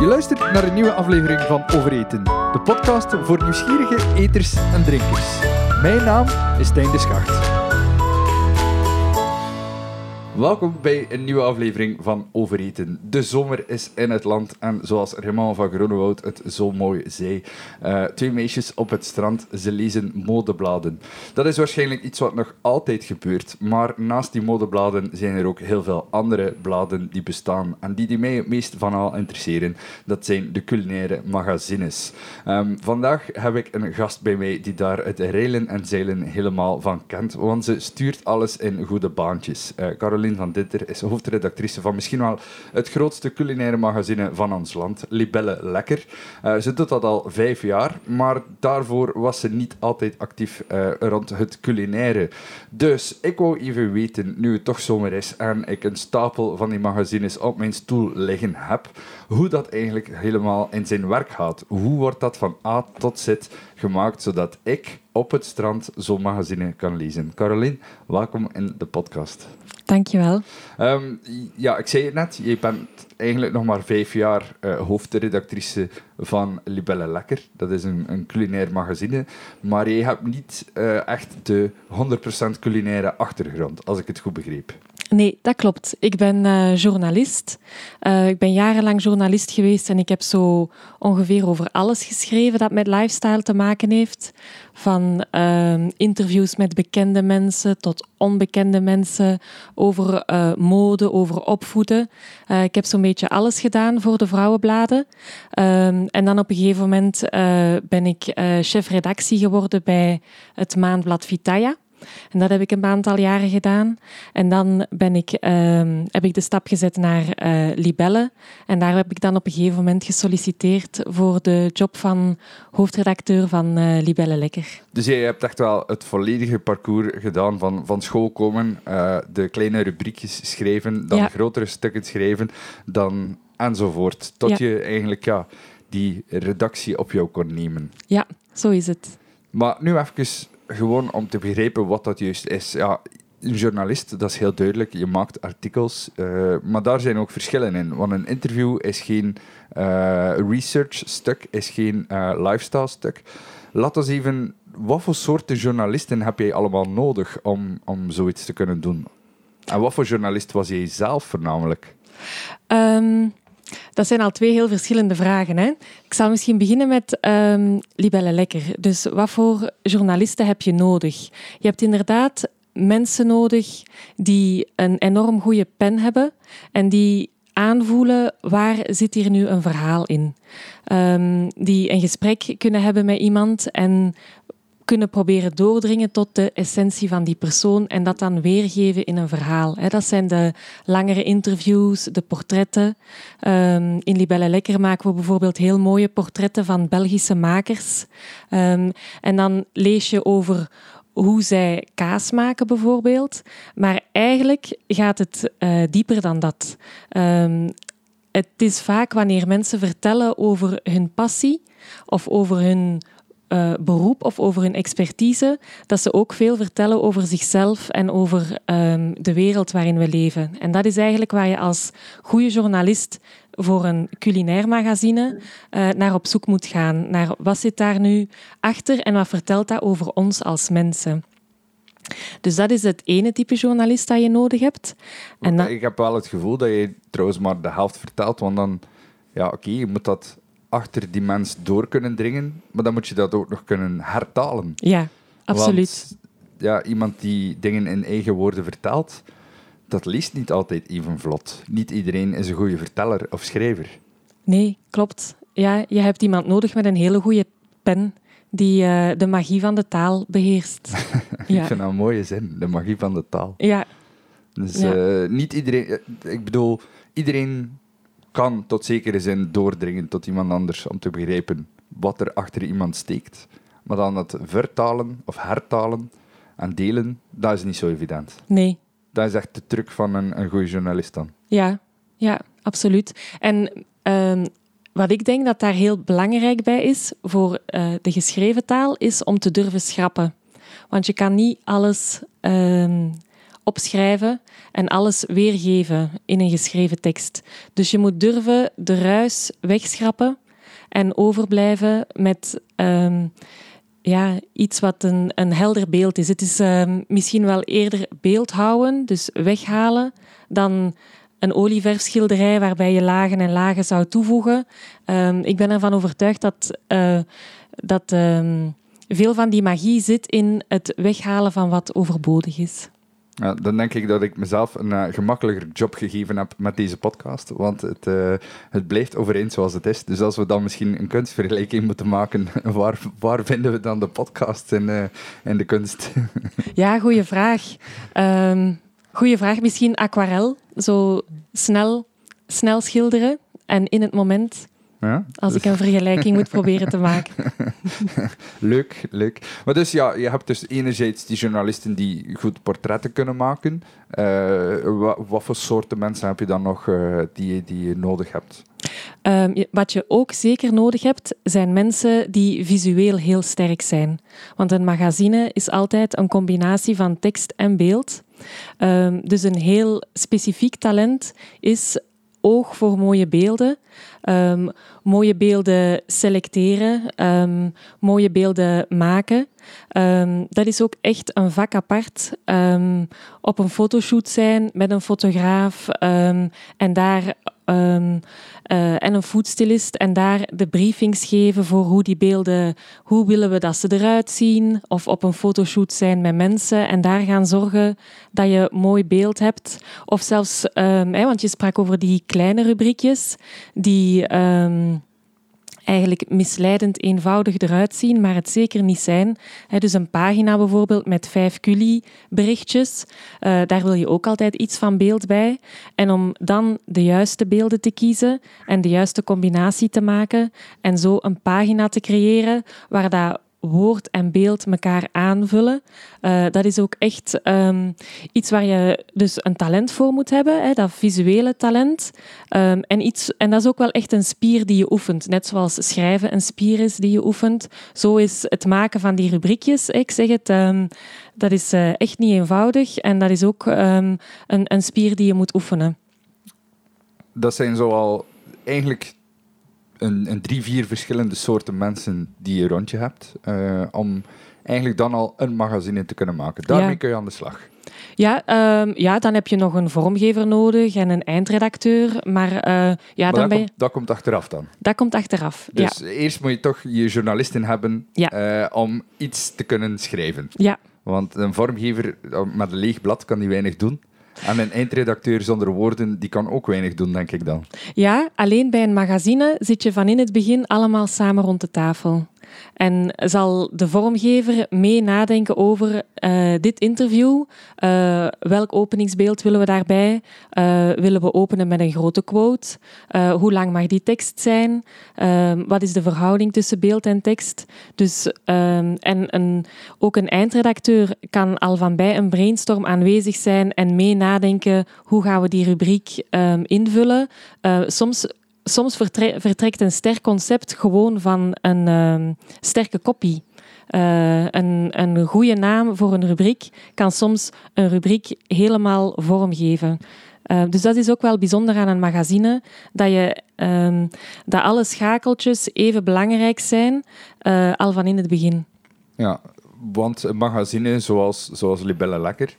Je luistert naar een nieuwe aflevering van Overeten, de podcast voor nieuwsgierige eters en drinkers. Mijn naam is Stijn de Schacht. Welkom bij een nieuwe aflevering van Overeten. De zomer is in het land en zoals Raymond van Groenewoud het zo mooi zei, uh, twee meisjes op het strand, ze lezen modebladen. Dat is waarschijnlijk iets wat nog altijd gebeurt, maar naast die modebladen zijn er ook heel veel andere bladen die bestaan en die, die mij het meest van al interesseren. Dat zijn de culinaire magazines. Um, vandaag heb ik een gast bij mij die daar het reilen en zeilen helemaal van kent, want ze stuurt alles in goede baantjes. Uh, van Dinter is hoofdredactrice van misschien wel het grootste culinaire magazine van ons land, Libelle Lekker. Uh, ze doet dat al vijf jaar, maar daarvoor was ze niet altijd actief uh, rond het culinaire. Dus ik wou even weten, nu het toch zomer is en ik een stapel van die magazines op mijn stoel liggen heb, hoe dat eigenlijk helemaal in zijn werk gaat. Hoe wordt dat van A tot Z gemaakt, zodat ik op het strand zo'n magazine kan lezen. Caroline, welkom in de podcast. Dankjewel. Um, ja, ik zei het net, je bent eigenlijk nog maar vijf jaar uh, hoofdredactrice van Libelle Lekker. Dat is een, een culinair magazine. Maar je hebt niet uh, echt de 100% culinaire achtergrond, als ik het goed begreep. Nee, dat klopt. Ik ben uh, journalist. Ik ben jarenlang journalist geweest en ik heb zo ongeveer over alles geschreven dat met lifestyle te maken heeft. Van uh, interviews met bekende mensen tot onbekende mensen, over mode, over opvoeden. ik heb zo'n beetje alles gedaan voor de vrouwenbladen. Ehm, en dan op een gegeven moment ben ik chefredactie geworden bij het maandblad Vitaya. En dat heb ik een aantal jaren gedaan. En dan ben ik, uh, heb ik de stap gezet naar uh, Libelle. En daar heb ik dan op een gegeven moment gesolliciteerd voor de job van hoofdredacteur van uh, Libelle Lekker. Dus jij hebt echt wel het volledige parcours gedaan van, van school komen, uh, de kleine rubriekjes schrijven, dan ja. grotere stukken schrijven, dan enzovoort. Tot ja. je eigenlijk ja, die redactie op jou kon nemen. Ja, zo is het. Maar nu even gewoon om te begrijpen wat dat juist is. Ja, een journalist, dat is heel duidelijk. Je maakt artikels, uh, maar daar zijn ook verschillen in. Want een interview is geen uh, research-stuk, is geen uh, lifestyle-stuk. Laat ons even... Wat voor soorten journalisten heb jij allemaal nodig om, om zoiets te kunnen doen? En wat voor journalist was jij zelf voornamelijk? Um, dat zijn al twee heel verschillende vragen. Hè? Ik zal misschien beginnen met um, Libelle Lekker. Dus wat voor journalisten heb je nodig? Je hebt inderdaad mensen nodig die een enorm goede pen hebben en die aanvoelen waar zit hier nu een verhaal in. Um, die een gesprek kunnen hebben met iemand en kunnen proberen doordringen tot de essentie van die persoon en dat dan weergeven in een verhaal. Dat zijn de langere interviews, de portretten. Ehm, in Libelle Lekker maken we bijvoorbeeld heel mooie portretten van Belgische makers. Um, en dan lees je over hoe zij kaas maken, bijvoorbeeld. Maar eigenlijk gaat het uh, dieper dan dat. Um, het is vaak wanneer mensen vertellen over hun passie of over hun uh, beroep of over hun expertise, dat ze ook veel vertellen over zichzelf en over um, de wereld waarin we leven. En dat is eigenlijk waar je als goede journalist voor een culinair magazine uh, naar op zoek moet gaan. Naar wat zit daar nu achter en wat vertelt dat over ons als mensen. Dus dat is het ene type journalist dat je nodig hebt. En dat... Ik heb wel het gevoel dat je trouwens maar de helft vertelt, want dan, ja, oké, okay, je moet dat achter die mens door kunnen dringen, maar dan moet je dat ook nog kunnen hertalen. Ja, absoluut. Want, ja, iemand die dingen in eigen woorden vertelt, dat leest niet altijd even vlot. Niet iedereen is een goede verteller of schrijver. Nee, klopt. Ja, je hebt iemand nodig met een hele goede pen die uh, de magie van de taal beheerst. ik vind dat een mooie zin, de magie van de taal. Ja. Dus ja. Uh, niet iedereen... Ik bedoel, iedereen kan tot zekere zin doordringen tot iemand anders om te begrijpen wat er achter iemand steekt. Maar dan het vertalen of hertalen en delen, dat is niet zo evident. Nee. Dat is echt de truc van een, een goede journalist dan. Ja, ja absoluut. En uh, wat ik denk dat daar heel belangrijk bij is voor uh, de geschreven taal, is om te durven schrappen. Want je kan niet alles uh, opschrijven en alles weergeven in een geschreven tekst. Dus je moet durven de ruis wegschrappen en overblijven met ehm, ja, iets wat een, een helder beeld is. Het is ehm, misschien wel eerder beeldhouden, dus weghalen, dan een olieverfschilderij waarbij je lagen en lagen zou toevoegen. Ehm, ik ben ervan overtuigd dat, uh, dat veel van die magie zit in het weghalen van wat overbodig is. Dan denk ik dat ik mezelf een uh, gemakkelijker job gegeven heb met deze podcast. Want het, uh, het blijft overeen zoals het is. Dus als we dan misschien een kunstvergelijking moeten maken, waar, waar vinden we dan de podcast in, uh, in de kunst? ja, goede vraag. Um, goeie vraag. Misschien aquarel. Zo snel, snel schilderen en in het moment ja? Als ik een vergelijking moet proberen te maken. leuk, leuk. Maar dus ja, je hebt dus enerzijds die journalisten die goed portretten kunnen maken. Uh, wat, wat, voor soorten mensen heb je dan nog uh, die, die je nodig hebt? Um, wat je ook zeker nodig hebt, zijn mensen die visueel heel sterk zijn. Want een magazine is altijd een combinatie van tekst en beeld. Um, dus een heel specifiek talent is oog voor mooie beelden. Um, mooie beelden selecteren, um, mooie beelden maken. Um, dat is ook echt een vak apart. op een fotoshoot zijn met een fotograaf en daar Um, uh, en een foodstylist en daar de briefings geven voor hoe die beelden, hoe willen we dat ze eruit zien, of op een fotoshoot zijn met mensen en daar gaan zorgen dat je mooi beeld hebt. Of zelfs, hè, want je sprak over die kleine rubriekjes, die um, eigenlijk misleidend eenvoudig eruit zien, maar het zeker niet zijn. dus een pagina bijvoorbeeld met vijf culi-berichtjes, uh, daar wil je ook altijd iets van beeld bij. En om dan de juiste beelden te kiezen en de juiste combinatie te maken en zo een pagina te creëren waar dat woord en beeld elkaar aanvullen. Uh, dat is ook echt um, iets waar je dus een talent voor moet hebben, hè, dat visuele talent. Um, en, iets, en dat is ook wel echt een spier die je oefent. Net zoals schrijven een spier is die je oefent. Zo is het maken van die rubriekjes. Ik zeg het, um, dat is uh, echt niet eenvoudig. En dat is ook een, een spier die je moet oefenen. Dat zijn zoal eigenlijk een, een, drie, vier verschillende soorten mensen die je rond je hebt. Uh, om eigenlijk dan al een magazine te kunnen maken. Daarmee kun je aan de slag. Ja, um, ja, dan heb je nog een vormgever nodig en een eindredacteur. Maar, uh, ja, maar dan dat, ben je... komt, dat komt achteraf dan? Dat komt achteraf, Dus ja. eerst moet je toch je journalisten hebben ja. uh, om iets te kunnen schrijven. Ja. Want een vormgever met een leeg blad kan die weinig doen. En een eindredacteur zonder woorden, die kan ook weinig doen, denk ik dan. Ja, alleen bij een magazine zit je van in het begin allemaal samen rond de tafel. En zal de vormgever mee nadenken over uh, dit interview. Uh, welk openingsbeeld willen we daarbij? Uh, willen we openen met een grote quote? hoe lang mag die tekst zijn? wat is de verhouding tussen beeld en tekst? Dus, en een, ook een eindredacteur kan al van bij een brainstorm aanwezig zijn en mee nadenken hoe gaan we die rubriek um, invullen. soms soms vertrekt een sterk concept gewoon van een uh, sterke kopie. Uh, een, een goede naam voor een rubriek kan soms een rubriek helemaal vormgeven. Uh, dus dat is ook wel bijzonder aan een magazine, dat, je, uh, dat alle schakeltjes even belangrijk zijn, uh, al van in het begin. Ja, want een magazine zoals, zoals Libelle Lekker,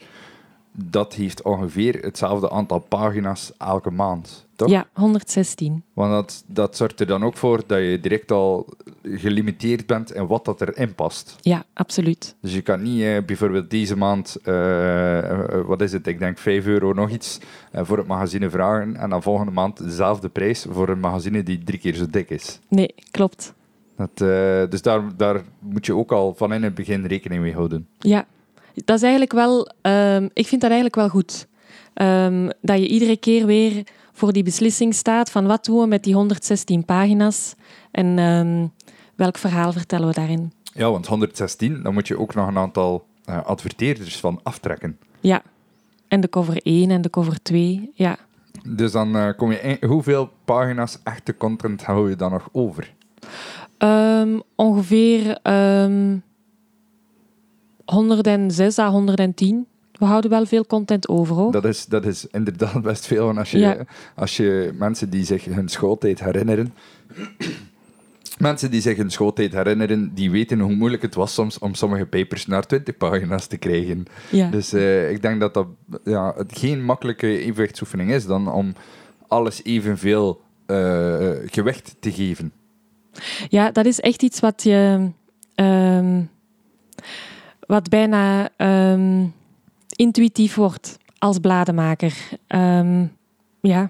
dat heeft ongeveer hetzelfde aantal pagina's elke maand. Toch? Ja, 116. Want dat, dat zorgt er dan ook voor dat je direct al gelimiteerd bent in wat dat erin past. Ja, absoluut. Dus je kan niet eh, bijvoorbeeld deze maand, uh, wat is het, ik denk 5 euro nog iets uh, voor het magazine vragen en dan volgende maand dezelfde prijs voor een magazine die drie keer zo dik is. Nee, klopt. Dat, dus daar, daar moet je ook al van in het begin rekening mee houden. Ja, dat is eigenlijk wel, um, ik vind dat eigenlijk wel goed. Um, dat je iedere keer weer voor die beslissing staat van wat doen we met die 116 pagina's en um, welk verhaal vertellen we daarin. Ja, want 116, dan moet je ook nog een aantal uh, adverteerders van aftrekken. Ja, en de cover 1 en de cover 2, ja. Dus dan uh, kom je in, hoeveel pagina's echte content hou je dan nog over? Ongeveer 106 à 110 we houden wel veel content over hoor. Dat is, dat is inderdaad best veel. En als je, Ja. als je mensen die zich hun schooltijd herinneren. mensen die zich hun schooltijd herinneren, die weten hoe moeilijk het was soms om sommige papers naar 20 pagina's te krijgen. Ja. Dus eh, ik denk dat dat ja, het geen makkelijke evenwichtsoefening is dan om alles evenveel eh, gewicht te geven. Ja, dat is echt iets wat je. ehm, wat bijna ehm, intuïtief wordt als blademaker. Ehm, ja,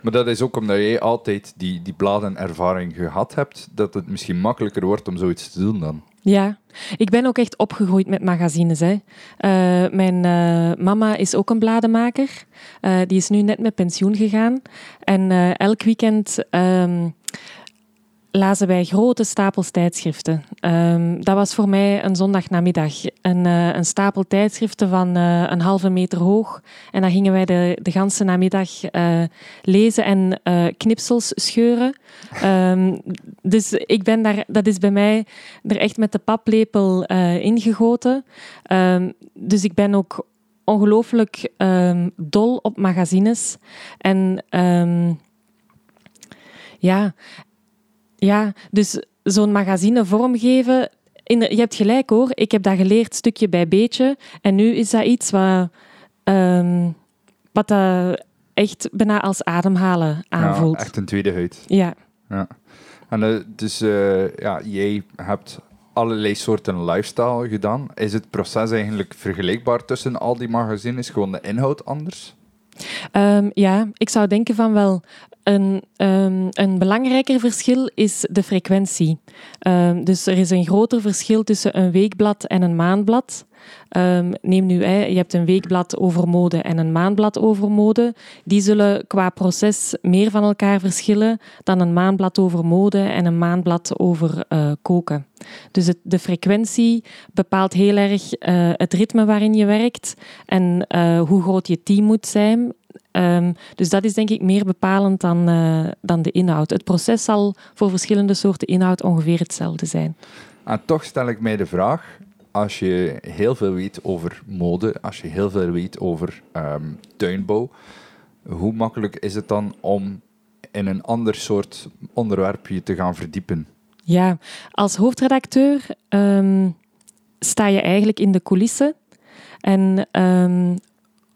Maar dat is ook omdat jij altijd die, die bladenervaring gehad hebt, dat het misschien makkelijker wordt om zoiets te doen dan. ja. Ik ben ook echt opgegroeid met magazines. Hè. Eh, mijn eh, mama is ook een blademaker. Eh, die is nu net met pensioen gegaan. En elk weekend ehm, lazen wij grote stapels tijdschriften. Ehm, dat was voor mij een zondagnamiddag. Een, eh, een stapel tijdschriften van eh, een halve meter hoog. En dan gingen wij de, de ganse namiddag eh, lezen en knipsels scheuren. Ehm, dus ik ben daar, dat is bij mij er echt met de paplepel ingegoten. Ehm, dus ik ben ook ongelooflijk dol op magazines. En ja, ja, dus zo'n magazine vormgeven. In, je hebt gelijk hoor, ik heb dat geleerd stukje bij beetje. En nu is dat iets wat, ehm, wat echt bijna als ademhalen aanvoelt. Ja, echt een tweede huid. Ja, Ja. En eh, dus eh, ja, jij hebt allerlei soorten lifestyle gedaan. Is het proces eigenlijk vergelijkbaar tussen al die magazines? Gewoon de inhoud anders? Ehm, ja, ik zou denken van wel. Een, ehm, een belangrijker verschil is de frequentie. Ehm, dus er is een groter verschil tussen een weekblad en een maandblad. Ehm, neem nu, je hebt een weekblad over mode en een maandblad over mode. Die zullen qua proces meer van elkaar verschillen dan een maandblad over mode en een maandblad over eh, koken. Dus het, de frequentie bepaalt heel erg eh, het ritme waarin je werkt en eh, hoe groot je team moet zijn. Ehm, dus dat is denk ik meer bepalend dan, eh, dan de inhoud. Het proces zal voor verschillende soorten inhoud ongeveer hetzelfde zijn. En toch stel ik mij de vraag, als je heel veel weet over mode, als je heel veel weet over ehm, tuinbouw, hoe makkelijk is het dan om in een ander soort onderwerp je te gaan verdiepen? Ja, als hoofdredacteur ehm, sta je eigenlijk in de coulissen en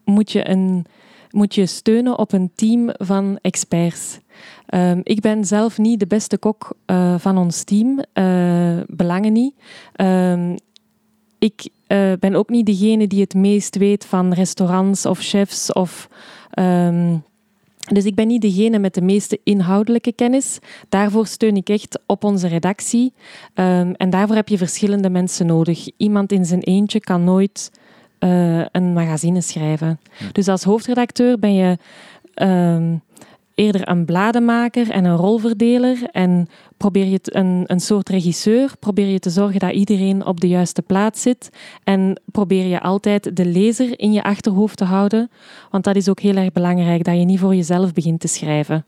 moet, je een, moet je steunen op een team van experts. Ehm, ik ben zelf niet de beste kok eh, van ons team, eh, belangen niet. Ehm, ik eh, ben ook niet degene die het meest weet van restaurants of chefs of. ehm, dus ik ben niet degene met de meeste inhoudelijke kennis. Daarvoor steun ik echt op onze redactie. En daarvoor heb je verschillende mensen nodig. Iemand in zijn eentje kan nooit eh, een magazine schrijven. Dus als hoofdredacteur ben je ehm, eerder een blademaker en een rolverdeler. En probeer je een, een soort regisseur. Probeer je te zorgen dat iedereen op de juiste plaats zit. En probeer je altijd de lezer in je achterhoofd te houden. Want dat is ook heel erg belangrijk, dat je niet voor jezelf begint te schrijven.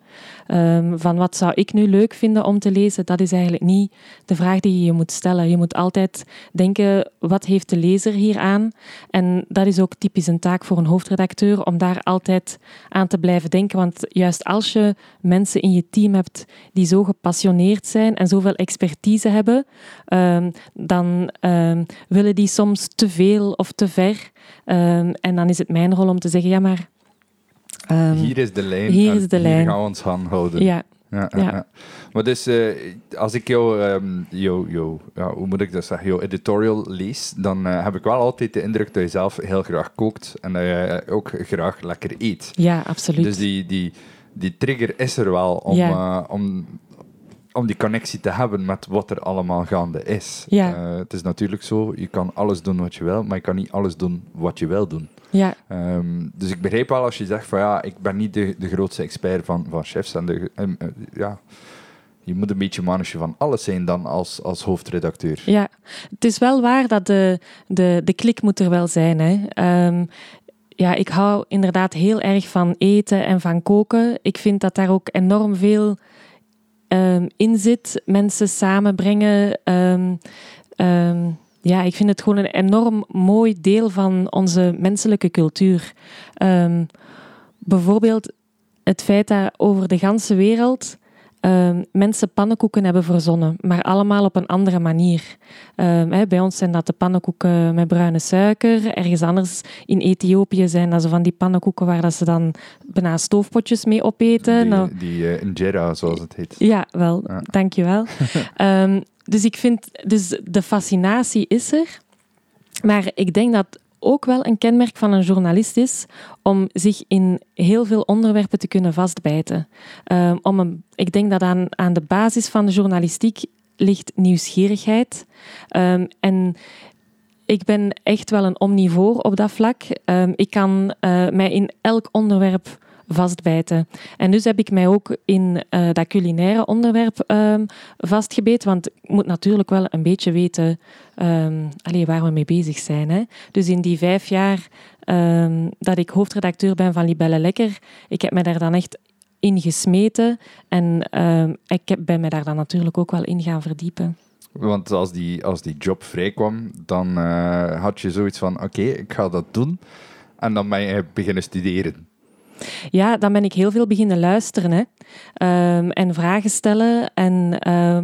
Ehm, van wat zou ik nu leuk vinden om te lezen, dat is eigenlijk niet de vraag die je je moet stellen. Je moet altijd denken, wat heeft de lezer hier aan? En dat is ook typisch een taak voor een hoofdredacteur, om daar altijd aan te blijven denken. Want juist als je mensen in je team hebt die zo gepassioneerd zijn en zoveel expertise hebben, ehm, dan ehm, willen die soms te veel of te ver. Ehm, en dan is het mijn rol om te zeggen, ja maar... Hier is de lijn. hier is de hier lijn. gaan we ons aan houden. ja, Ja, ja, Ja. ja. Maar dus, eh, als ik jou, ehm, jou, jou ja, hoe moet ik dat zeggen, jouw editorial lees, dan eh, heb ik wel altijd de indruk dat je zelf heel graag kookt en dat je ook graag lekker eet. ja, absoluut. Dus die, die, die trigger is er wel om, Ja. eh, om, om die connectie te hebben met wat er allemaal gaande is. Ja. Eh, het is natuurlijk zo, je kan alles doen wat je wil, maar je kan niet alles doen wat je wil doen. ja, Ehm, dus ik begrijp wel als je zegt van ja, ik ben niet de, de grootste expert van, van chefs. En de, eh, ja, je moet een beetje mannetje van alles zijn dan als, als hoofdredacteur. ja, het is wel waar dat de, de, de klik moet er wel zijn. Hè. Ehm, ja, ik hou inderdaad heel erg van eten en van koken. Ik vind dat daar ook enorm veel ehm, in zit. Mensen samenbrengen. ehm, ehm, ja, ik vind het gewoon een enorm mooi deel van onze menselijke cultuur. Bijvoorbeeld het feit dat over de ganse wereld uh, mensen pannenkoeken hebben verzonnen, maar allemaal op een andere manier. Uh, hè, bij ons zijn dat de pannenkoeken met bruine suiker. Ergens anders in Ethiopië zijn dat zo van die pannenkoeken waar dat ze dan bijna stoofpotjes mee opeten. Die, nou, die uh, injera, zoals het heet. Ja, wel, dankjewel. um, dus ik vind, dus de fascinatie is er. Maar ik denk dat ook wel een kenmerk van een journalist is om zich in heel veel onderwerpen te kunnen vastbijten. Um, om een, ik denk dat aan, aan de basis van de journalistiek ligt nieuwsgierigheid. Um, en ik ben echt wel een omnivoor op dat vlak. Um, ik kan uh, mij in elk onderwerp vastbijten. En dus heb ik mij ook in uh, dat culinaire onderwerp um, vastgebeten, want ik moet natuurlijk wel een beetje weten allee, waar we mee bezig zijn. Hè. Dus in die vijf jaar um, dat ik hoofdredacteur ben van Libelle Lekker, ik heb mij daar dan echt in gesmeten en ik heb, ben mij daar dan natuurlijk ook wel in gaan verdiepen. Want als die, als die job vrijkwam, dan uh, had je zoiets van: oké, ik ga dat doen. En dan ben je beginnen studeren. Ja, dan ben ik heel veel beginnen luisteren hè. Um, en vragen stellen en uh,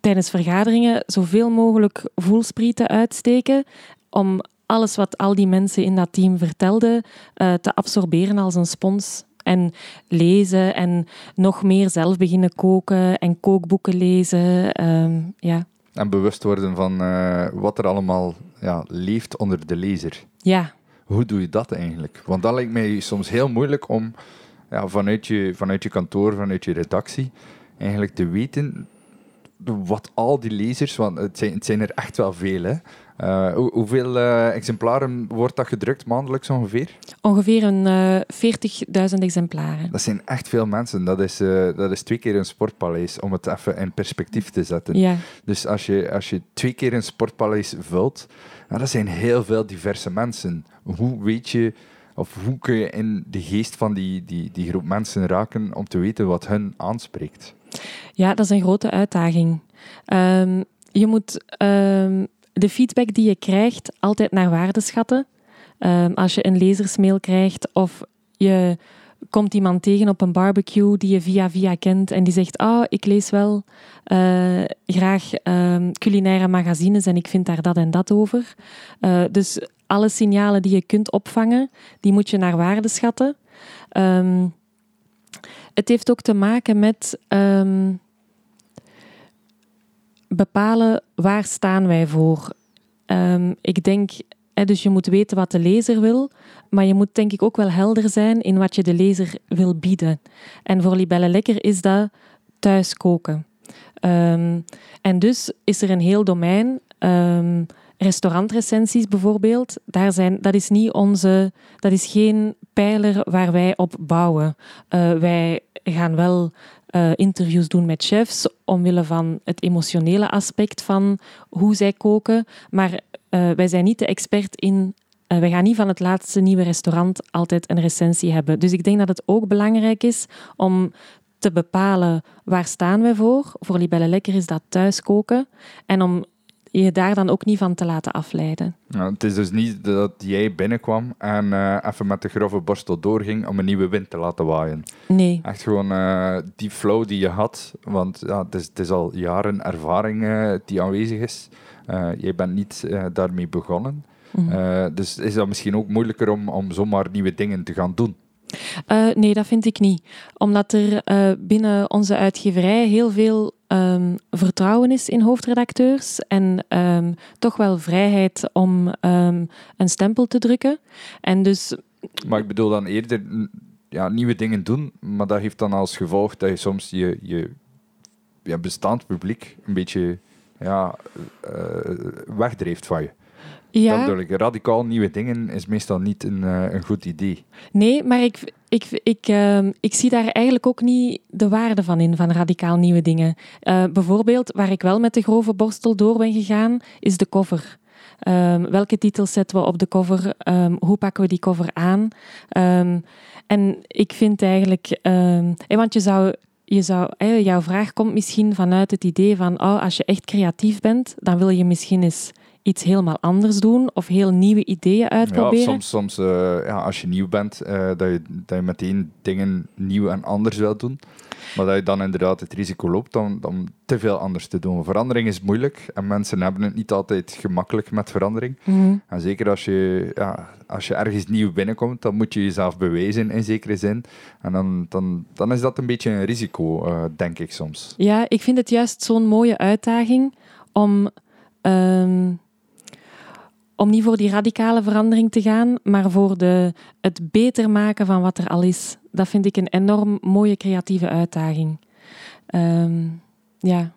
tijdens vergaderingen zoveel mogelijk voelsprieten uitsteken om alles wat al die mensen in dat team vertelden uh, te absorberen als een spons. En lezen en nog meer zelf beginnen koken en kookboeken lezen. Um, ja. En bewust worden van uh, wat er allemaal ja, leeft onder de lezer. Ja, hoe doe je dat eigenlijk? Want dat lijkt mij soms heel moeilijk om ja, vanuit, je, vanuit je kantoor, vanuit je redactie, eigenlijk te weten wat al die lezers, want het zijn, het zijn er echt wel veel, hè? Uh, hoe, hoeveel uh, exemplaren wordt dat gedrukt maandelijks ongeveer? Ongeveer een uh, 40.000 exemplaren. Dat zijn echt veel mensen. Dat is, dat is twee keer een sportpaleis, om het even in perspectief te zetten. Ja. Dus als je, als je twee keer een sportpaleis vult, nou, dat zijn heel veel diverse mensen. Hoe weet je, of hoe kun je in de geest van die, die, die groep mensen raken om te weten wat hun aanspreekt? Ja, dat is een grote uitdaging. Um, je moet um, de feedback die je krijgt altijd naar waarde schatten. Um, als je een lezersmail krijgt of je komt iemand tegen op een barbecue die je via via kent en die zegt, oh, ik lees wel uh, graag uh, culinaire magazines en ik vind daar dat en dat over. Uh, dus alle signalen die je kunt opvangen, die moet je naar waarde schatten. Um, het heeft ook te maken met bepalen waar staan wij voor. Um, ik denk dus je moet weten wat de lezer wil, maar je moet denk ik ook wel helder zijn in wat je de lezer wil bieden. En voor Libelle Lekker is dat thuis koken. Um, en dus is er een heel domein. Um, restaurantrecensies bijvoorbeeld, daar zijn, dat, is niet onze, dat is geen pijler waar wij op bouwen. Uh, wij gaan wel uh, interviews doen met chefs omwille van het emotionele aspect van hoe zij koken. Maar uh, wij zijn niet de expert in. Uh, wij gaan niet van het laatste nieuwe restaurant altijd een recensie hebben. Dus ik denk dat het ook belangrijk is om te bepalen waar staan wij voor. Voor Libelle Lekker is dat thuiskoken. En om je daar dan ook niet van te laten afleiden. Het is dus niet dat jij binnenkwam en uh, even met de grove borstel doorging om een nieuwe wind te laten waaien. Nee. Echt gewoon uh, die flow die je had, want ja, het, is, het is al jaren ervaring uh, die aanwezig is. jij bent niet daarmee begonnen. Mm -hmm. dus is dat misschien ook moeilijker om, om zomaar nieuwe dingen te gaan doen? Uh, nee, dat vind ik niet. Omdat er uh, binnen onze uitgeverij heel veel um, vertrouwen is in hoofdredacteurs en um, toch wel vrijheid om um, een stempel te drukken. En dus... Maar ik bedoel dan eerder ja, nieuwe dingen doen, maar dat heeft dan als gevolg dat je soms je, je bestaand publiek een beetje ja, uh, wegdreeft van je. Ja. Dat bedoel ik. Radicaal nieuwe dingen is meestal niet een, uh, een goed idee. Nee, maar ik, ik, ik, uh, ik zie daar eigenlijk ook niet de waarde van in, van radicaal nieuwe dingen. Uh, bijvoorbeeld, waar ik wel met de grove borstel door ben gegaan, is de cover. Um, welke titels zetten we op de cover? Um, hoe pakken we die cover aan? Um, en ik vind eigenlijk... want je zou je zou, jouw vraag komt misschien vanuit het idee van oh, als je echt creatief bent, dan wil je misschien eens iets helemaal anders doen of heel nieuwe ideeën uitproberen. Ja, soms, soms uh, ja, als je nieuw bent, uh, dat, je, dat je meteen dingen nieuw en anders wilt doen. Maar dat je dan inderdaad het risico loopt om, om te veel anders te doen. Verandering is moeilijk en mensen hebben het niet altijd gemakkelijk met verandering. Mhm. En zeker als je, ja, als je ergens nieuw binnenkomt, dan moet je jezelf bewijzen in zekere zin. En dan, dan, dan is dat een beetje een risico, uh, denk ik soms. Ja, ik vind het juist zo'n mooie uitdaging om. Um, om niet voor die radicale verandering te gaan, maar voor de, het beter maken van wat er al is. Dat vind ik een enorm mooie creatieve uitdaging. Um, ja,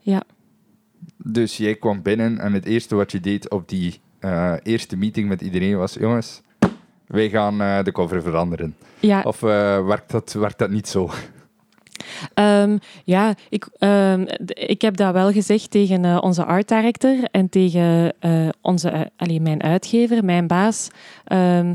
ja. Dus jij kwam binnen en het eerste wat je deed op die uh, eerste meeting met iedereen was: jongens, wij gaan uh, de cover veranderen. Ja. Of uh, werkt, dat, werkt dat niet zo? Um, ja, ik, um, ik heb dat wel gezegd tegen uh, onze art director en tegen uh, onze, uh, mijn uitgever, mijn baas. Um,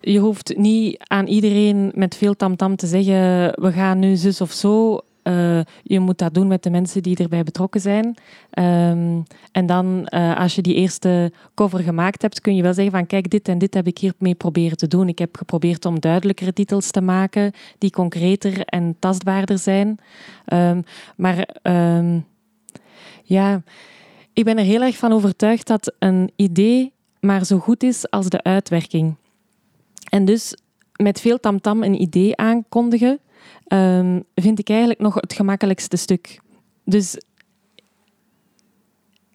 je hoeft niet aan iedereen met veel tamtam -tam te zeggen: we gaan nu zus of zo. Uh, je moet dat doen met de mensen die erbij betrokken zijn. Um, en dan, uh, als je die eerste cover gemaakt hebt, kun je wel zeggen van kijk, dit en dit heb ik hiermee proberen te doen. Ik heb geprobeerd om duidelijkere titels te maken, die concreter en tastbaarder zijn. Um, maar um, ja, ik ben er heel erg van overtuigd dat een idee maar zo goed is als de uitwerking. En dus met veel tamtam -tam een idee aankondigen, um, vind ik eigenlijk nog het gemakkelijkste stuk. Dus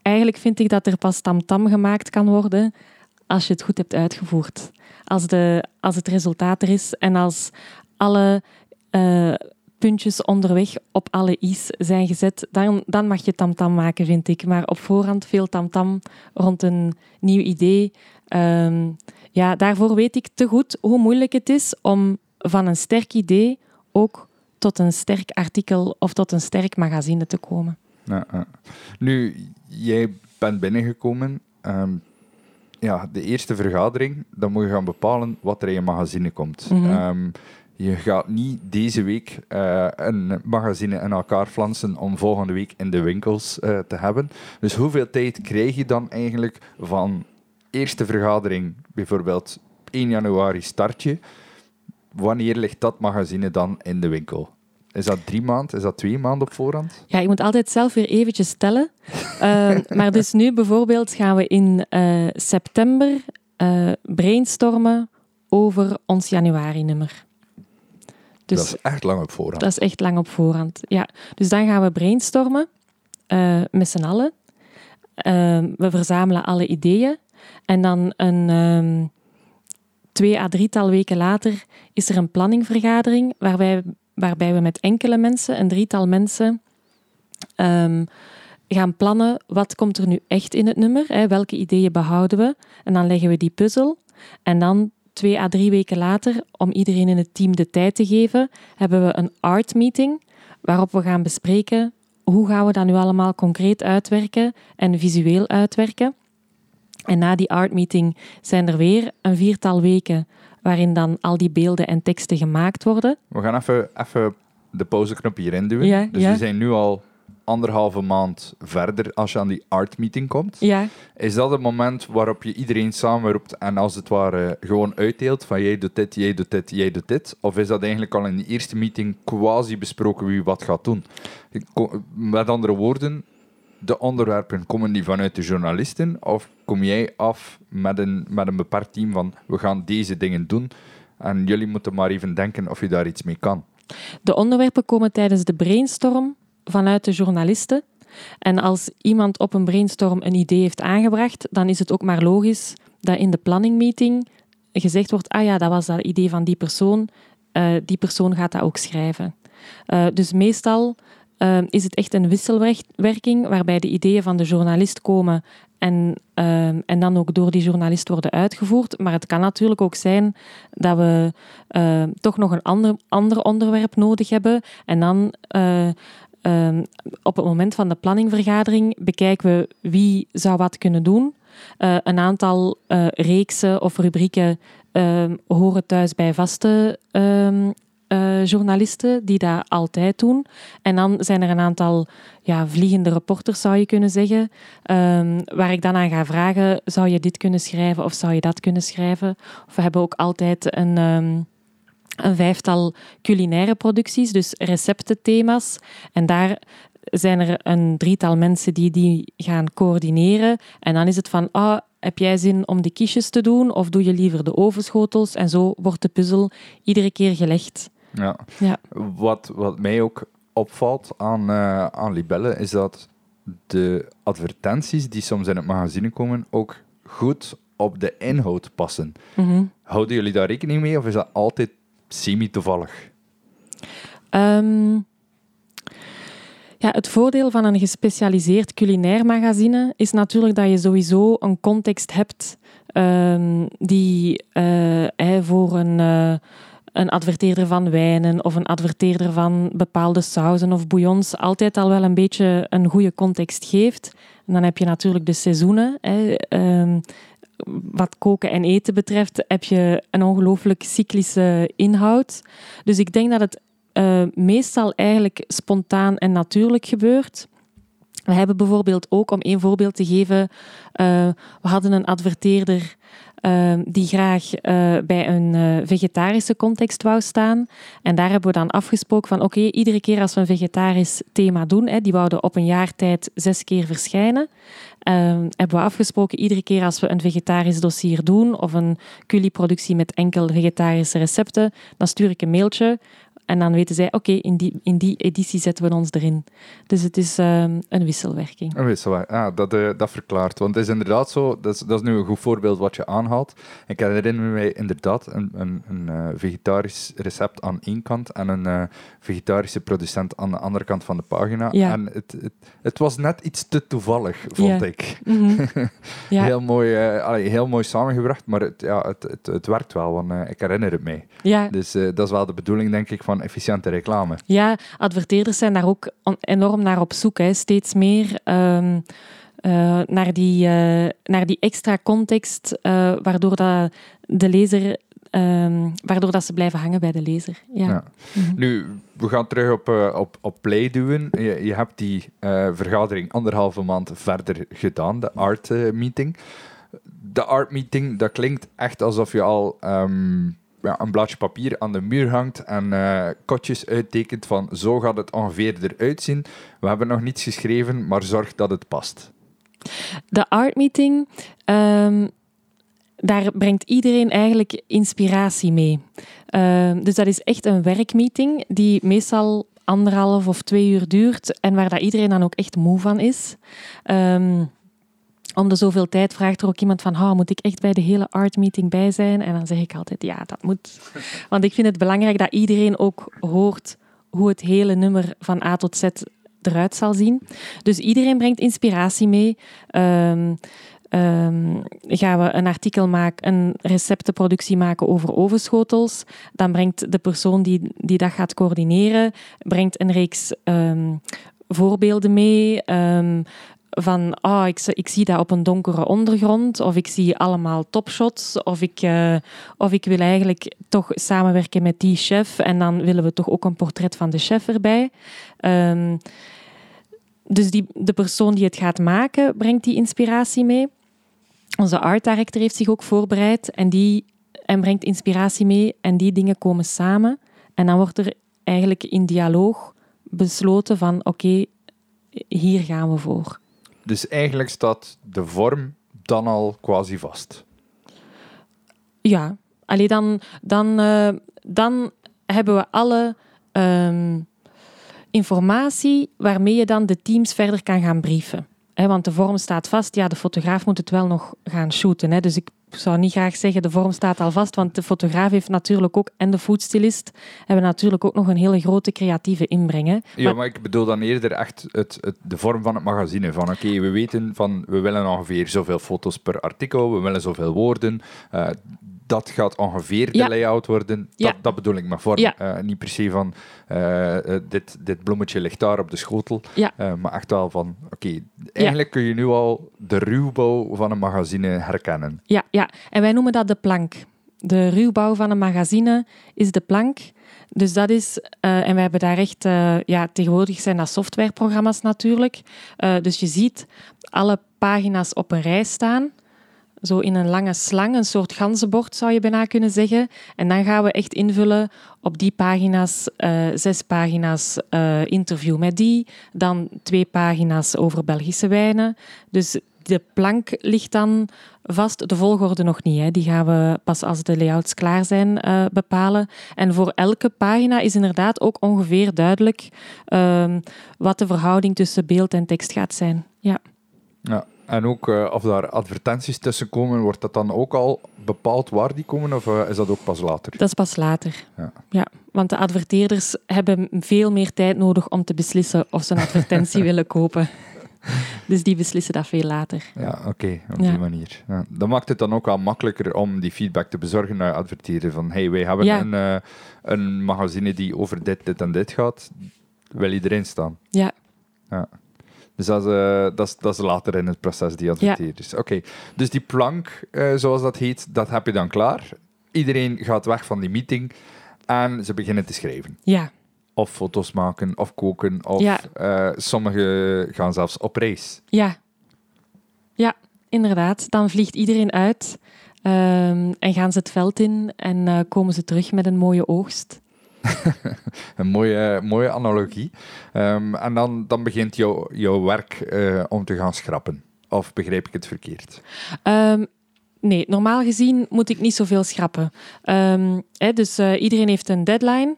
eigenlijk vind ik dat er pas tamtam -tam gemaakt kan worden als je het goed hebt uitgevoerd. Als, de, als het resultaat er is en als alle uh, puntjes onderweg op alle i's zijn gezet, dan, dan mag je tamtam -tam maken, vind ik. Maar op voorhand veel tamtam -tam rond een nieuw idee. Um, ja, daarvoor weet ik te goed hoe moeilijk het is om van een sterk idee ook tot een sterk artikel of tot een sterk magazine te komen. Ja, ja. Nu, jij bent binnengekomen. Um, ja, de eerste vergadering, dan moet je gaan bepalen wat er in je magazine komt. Mhm. Mm -hmm. um, je gaat niet deze week uh, een magazine in elkaar flansen om volgende week in de winkels uh, te hebben. Dus hoeveel tijd krijg je dan eigenlijk van eerste vergadering, bijvoorbeeld 1 januari start je. Wanneer ligt dat magazine dan in de winkel? Is dat drie maanden? Is dat twee maanden op voorhand? Ja, je moet altijd zelf weer eventjes tellen. uh, maar dus nu bijvoorbeeld gaan we in uh, september uh, brainstormen over ons januari-nummer. Dus, dat is echt lang op voorhand. Dat is echt lang op voorhand, ja. Dus dan gaan we brainstormen uh, met z'n allen. we verzamelen alle ideeën. En dan een um, twee à drietal weken later is er een planningvergadering waarbij, waarbij we met enkele mensen, een drietal mensen, um, gaan plannen wat komt er nu echt in het nummer, hè, welke ideeën behouden we. En dan leggen we die puzzel. En dan twee à drie weken later, om iedereen in het team de tijd te geven, hebben we een art meeting waarop we gaan bespreken hoe gaan we dat nu allemaal concreet uitwerken en visueel uitwerken. En na die art meeting zijn er weer een viertal weken waarin dan al die beelden en teksten gemaakt worden. We gaan even, even de pauzeknop hierin duwen. Ja, dus ja. we zijn nu al anderhalve maand verder als je aan die art meeting komt. Ja. Is dat het moment waarop je iedereen samenroept en als het ware gewoon uitdeelt van jij doet dit, jij doet dit, jij doet dit? Of is dat eigenlijk al in de eerste meeting quasi besproken wie wat gaat doen? Met andere woorden, de onderwerpen, komen die vanuit de journalisten of kom jij af met een, met een team van we gaan deze dingen doen en jullie moeten maar even denken of je daar iets mee kan? De onderwerpen komen tijdens de brainstorm vanuit de journalisten. En als iemand op een brainstorm een idee heeft aangebracht, dan is het ook maar logisch dat in de planningmeeting gezegd wordt, ah ja, dat was dat idee van die persoon, uh, die persoon gaat dat ook schrijven. Uh, dus meestal uh, is het echt een wisselwerking waarbij de ideeën van de journalist komen en, uh, en dan ook door die journalist worden uitgevoerd. Maar het kan natuurlijk ook zijn dat we uh, toch nog een ander, ander onderwerp nodig hebben. En dan uh, op het moment van de planningvergadering bekijken we wie zou wat kunnen doen. Uh, een aantal uh, reeksen of rubrieken horen thuis bij vaste eh, journalisten die dat altijd doen. En dan zijn er een aantal ja, vliegende reporters, zou je kunnen zeggen, ehm, waar ik dan aan ga vragen, zou je dit kunnen schrijven of zou je dat kunnen schrijven? Of we hebben ook altijd een... ehm, een vijftal culinaire producties, dus receptenthema's. En daar zijn er een drietal mensen die die gaan coördineren. En dan is het van, ah, heb jij zin om de kiesjes te doen of doe je liever de ovenschotels? En zo wordt de puzzel iedere keer gelegd. Ja. Ja. Wat, wat mij ook opvalt aan, eh, aan Libelle is dat de advertenties die soms in het magazine komen ook goed op de inhoud passen. Mhm. Houden jullie daar rekening mee of is dat altijd semi-toevallig? Ehm, ja, het voordeel van een gespecialiseerd culinair magazine is natuurlijk dat je sowieso een context hebt ehm, die hè, voor een, eh, een adverteerder van wijnen of een adverteerder van bepaalde sauzen of bouillons altijd al wel een beetje een goede context geeft. En dan heb je natuurlijk de seizoenen. Hè, ehm, wat koken en eten betreft heb je een ongelooflijk cyclische inhoud. Dus ik denk dat het eh, meestal eigenlijk spontaan en natuurlijk gebeurt. We hebben bijvoorbeeld ook, om één voorbeeld te geven, eh, we hadden een adverteerder eh, die graag eh, bij een eh, vegetarische context wou staan. En daar hebben we dan afgesproken van oké, iedere keer als we een vegetarisch thema doen, hè, die wouden op een jaar tijd zes keer verschijnen, eh, hebben we afgesproken iedere keer als we een vegetarisch dossier doen of een culieproductie met enkel vegetarische recepten, dan stuur ik een mailtje en dan weten zij, oké, in, die, in die editie zetten we ons erin. Dus het is ehm, een wisselwerking. Is waar. Ah, dat, eh, dat verklaart. Want het is inderdaad zo, dat is, dat is nu een goed voorbeeld wat je aanhaalt. Ik herinner me inderdaad een, een, een eh, vegetarisch recept aan één kant en een eh, vegetarische producent aan de andere kant van de pagina. Ja. En het, het, het was net iets te toevallig, vond Ja. ik. Mhm. Ja, Heel, mooi, allee, heel mooi samengebracht, maar het, ja, het, het, het werkt wel, want ik herinner het mij. ja, Dus dat is wel de bedoeling, denk ik, van efficiënte reclame. Ja, adverteerders zijn daar ook enorm naar op zoek. Hè. Steeds meer ehm, eh, naar, die, eh, naar die extra context, eh, waardoor dat de lezer, ehm, waardoor dat ze blijven hangen bij de lezer. Ja. Ja. Mhm. Nu, we gaan terug op, op, op play duwen. Je, je hebt die eh, vergadering anderhalve maand verder gedaan, de art meeting. De art meeting, dat klinkt echt alsof je al ehm, ja, een blaadje papier aan de muur hangt en eh, kotjes uittekent van zo gaat het ongeveer eruit zien. We hebben nog niets geschreven, maar zorg dat het past. De art meeting, ehm, daar brengt iedereen eigenlijk inspiratie mee. Ehm, dus dat is echt een werkmeeting die meestal anderhalf of twee uur duurt en waar dat iedereen dan ook echt moe van is. Ehm, om de zoveel tijd vraagt er ook iemand van, "Ah, moet ik echt bij de hele art meeting bij zijn? En dan zeg ik altijd, ja, dat moet. Want ik vind het belangrijk dat iedereen ook hoort hoe het hele nummer van A tot Z eruit zal zien. Dus iedereen brengt inspiratie mee. Ehm, ehm, gaan we een artikel maken, een receptenproductie maken over ovenschotels, dan brengt de persoon die, die dat gaat coördineren, brengt een reeks ehm, voorbeelden mee. Van, ah, ik, ik zie dat op een donkere ondergrond, of ik zie allemaal topshots, of ik, eh, of ik wil eigenlijk toch samenwerken met die chef, en dan willen we toch ook een portret van de chef erbij. Ehm, dus die, de persoon die het gaat maken, brengt die inspiratie mee. Onze art director heeft zich ook voorbereid en, die, en brengt inspiratie mee. En die dingen komen samen. En dan wordt er eigenlijk in dialoog besloten van oké, hier gaan we voor. Dus eigenlijk staat de vorm dan al quasi vast. Ja, alleen dan, dan, eh, dan hebben we alle ehm, informatie waarmee je dan de teams verder kan gaan brieven. Want de vorm staat vast. Ja, de fotograaf moet het wel nog gaan shooten. Hè. Dus ik zou niet graag zeggen de vorm staat al vast, want de fotograaf heeft natuurlijk ook en de foodstylist hebben natuurlijk ook nog een hele grote creatieve inbreng. Ja, Maar- maar ik bedoel dan eerder echt het, het, de vorm van het magazine. Van oké, we weten van we willen ongeveer zoveel foto's per artikel, we willen zoveel woorden. eh, dat gaat ongeveer de Ja. layout worden. Dat, Ja. dat bedoel ik vorm. Ja. Eh, niet per se van eh, eh, dit, dit bloemetje ligt daar op de schotel. Maar echt wel van oké, eigenlijk kun je nu al de ruwbouw van een magazine herkennen. Ja, ja, en wij noemen dat de plank. De ruwbouw van een magazine is de plank. Dus dat is, uh, en we hebben daar echt, uh, ja, tegenwoordig zijn dat softwareprogramma's natuurlijk. Uh, dus je ziet alle pagina's op een rij staan. Zo in een lange slang, een soort ganzenbord zou je bijna kunnen zeggen. En dan gaan we echt invullen op die pagina's, zes pagina's interview met die, dan twee pagina's over Belgische wijnen. Dus de plank ligt dan vast. De volgorde nog niet. Hè. Die gaan we pas als de layouts klaar zijn uh, bepalen. En voor elke pagina is inderdaad ook ongeveer duidelijk uh, wat de verhouding tussen beeld en tekst gaat zijn. Ja. Ja, en ook uh, of daar advertenties tussen komen, wordt dat dan ook al bepaald waar die komen of uh, is dat ook pas later? Dat is pas later. Ja. ja. want de adverteerders hebben veel meer tijd nodig om te beslissen of ze een advertentie willen kopen. Dus die beslissen dat veel later. Ja, oké, okay, op die manier. Ja. Dat maakt het dan ook wel makkelijker om die feedback te bezorgen naar adverteren. Van, hey, wij hebben een, uh, een magazine die over dit, dit en dit gaat. Wil iedereen staan? Ja. ja. Dus dat is, uh, dat, is, dat is later in het proces, die adverteerders. Oké, dus die plank, uh, zoals dat heet, dat heb je dan klaar. Iedereen gaat weg van die meeting en ze beginnen te schrijven. Ja of foto's maken of koken. Of ja. uh, sommigen gaan zelfs op reis. Ja, ja inderdaad. Dan vliegt iedereen uit um, en gaan ze het veld in en uh, komen ze terug met een mooie oogst. een mooie, mooie analogie. Um, en dan, dan begint jouw jouw werk uh, om te gaan schrappen. Of begrijp ik het verkeerd? Um, nee, normaal gezien moet ik niet zoveel schrappen. Um, hè, dus uh, iedereen heeft een deadline.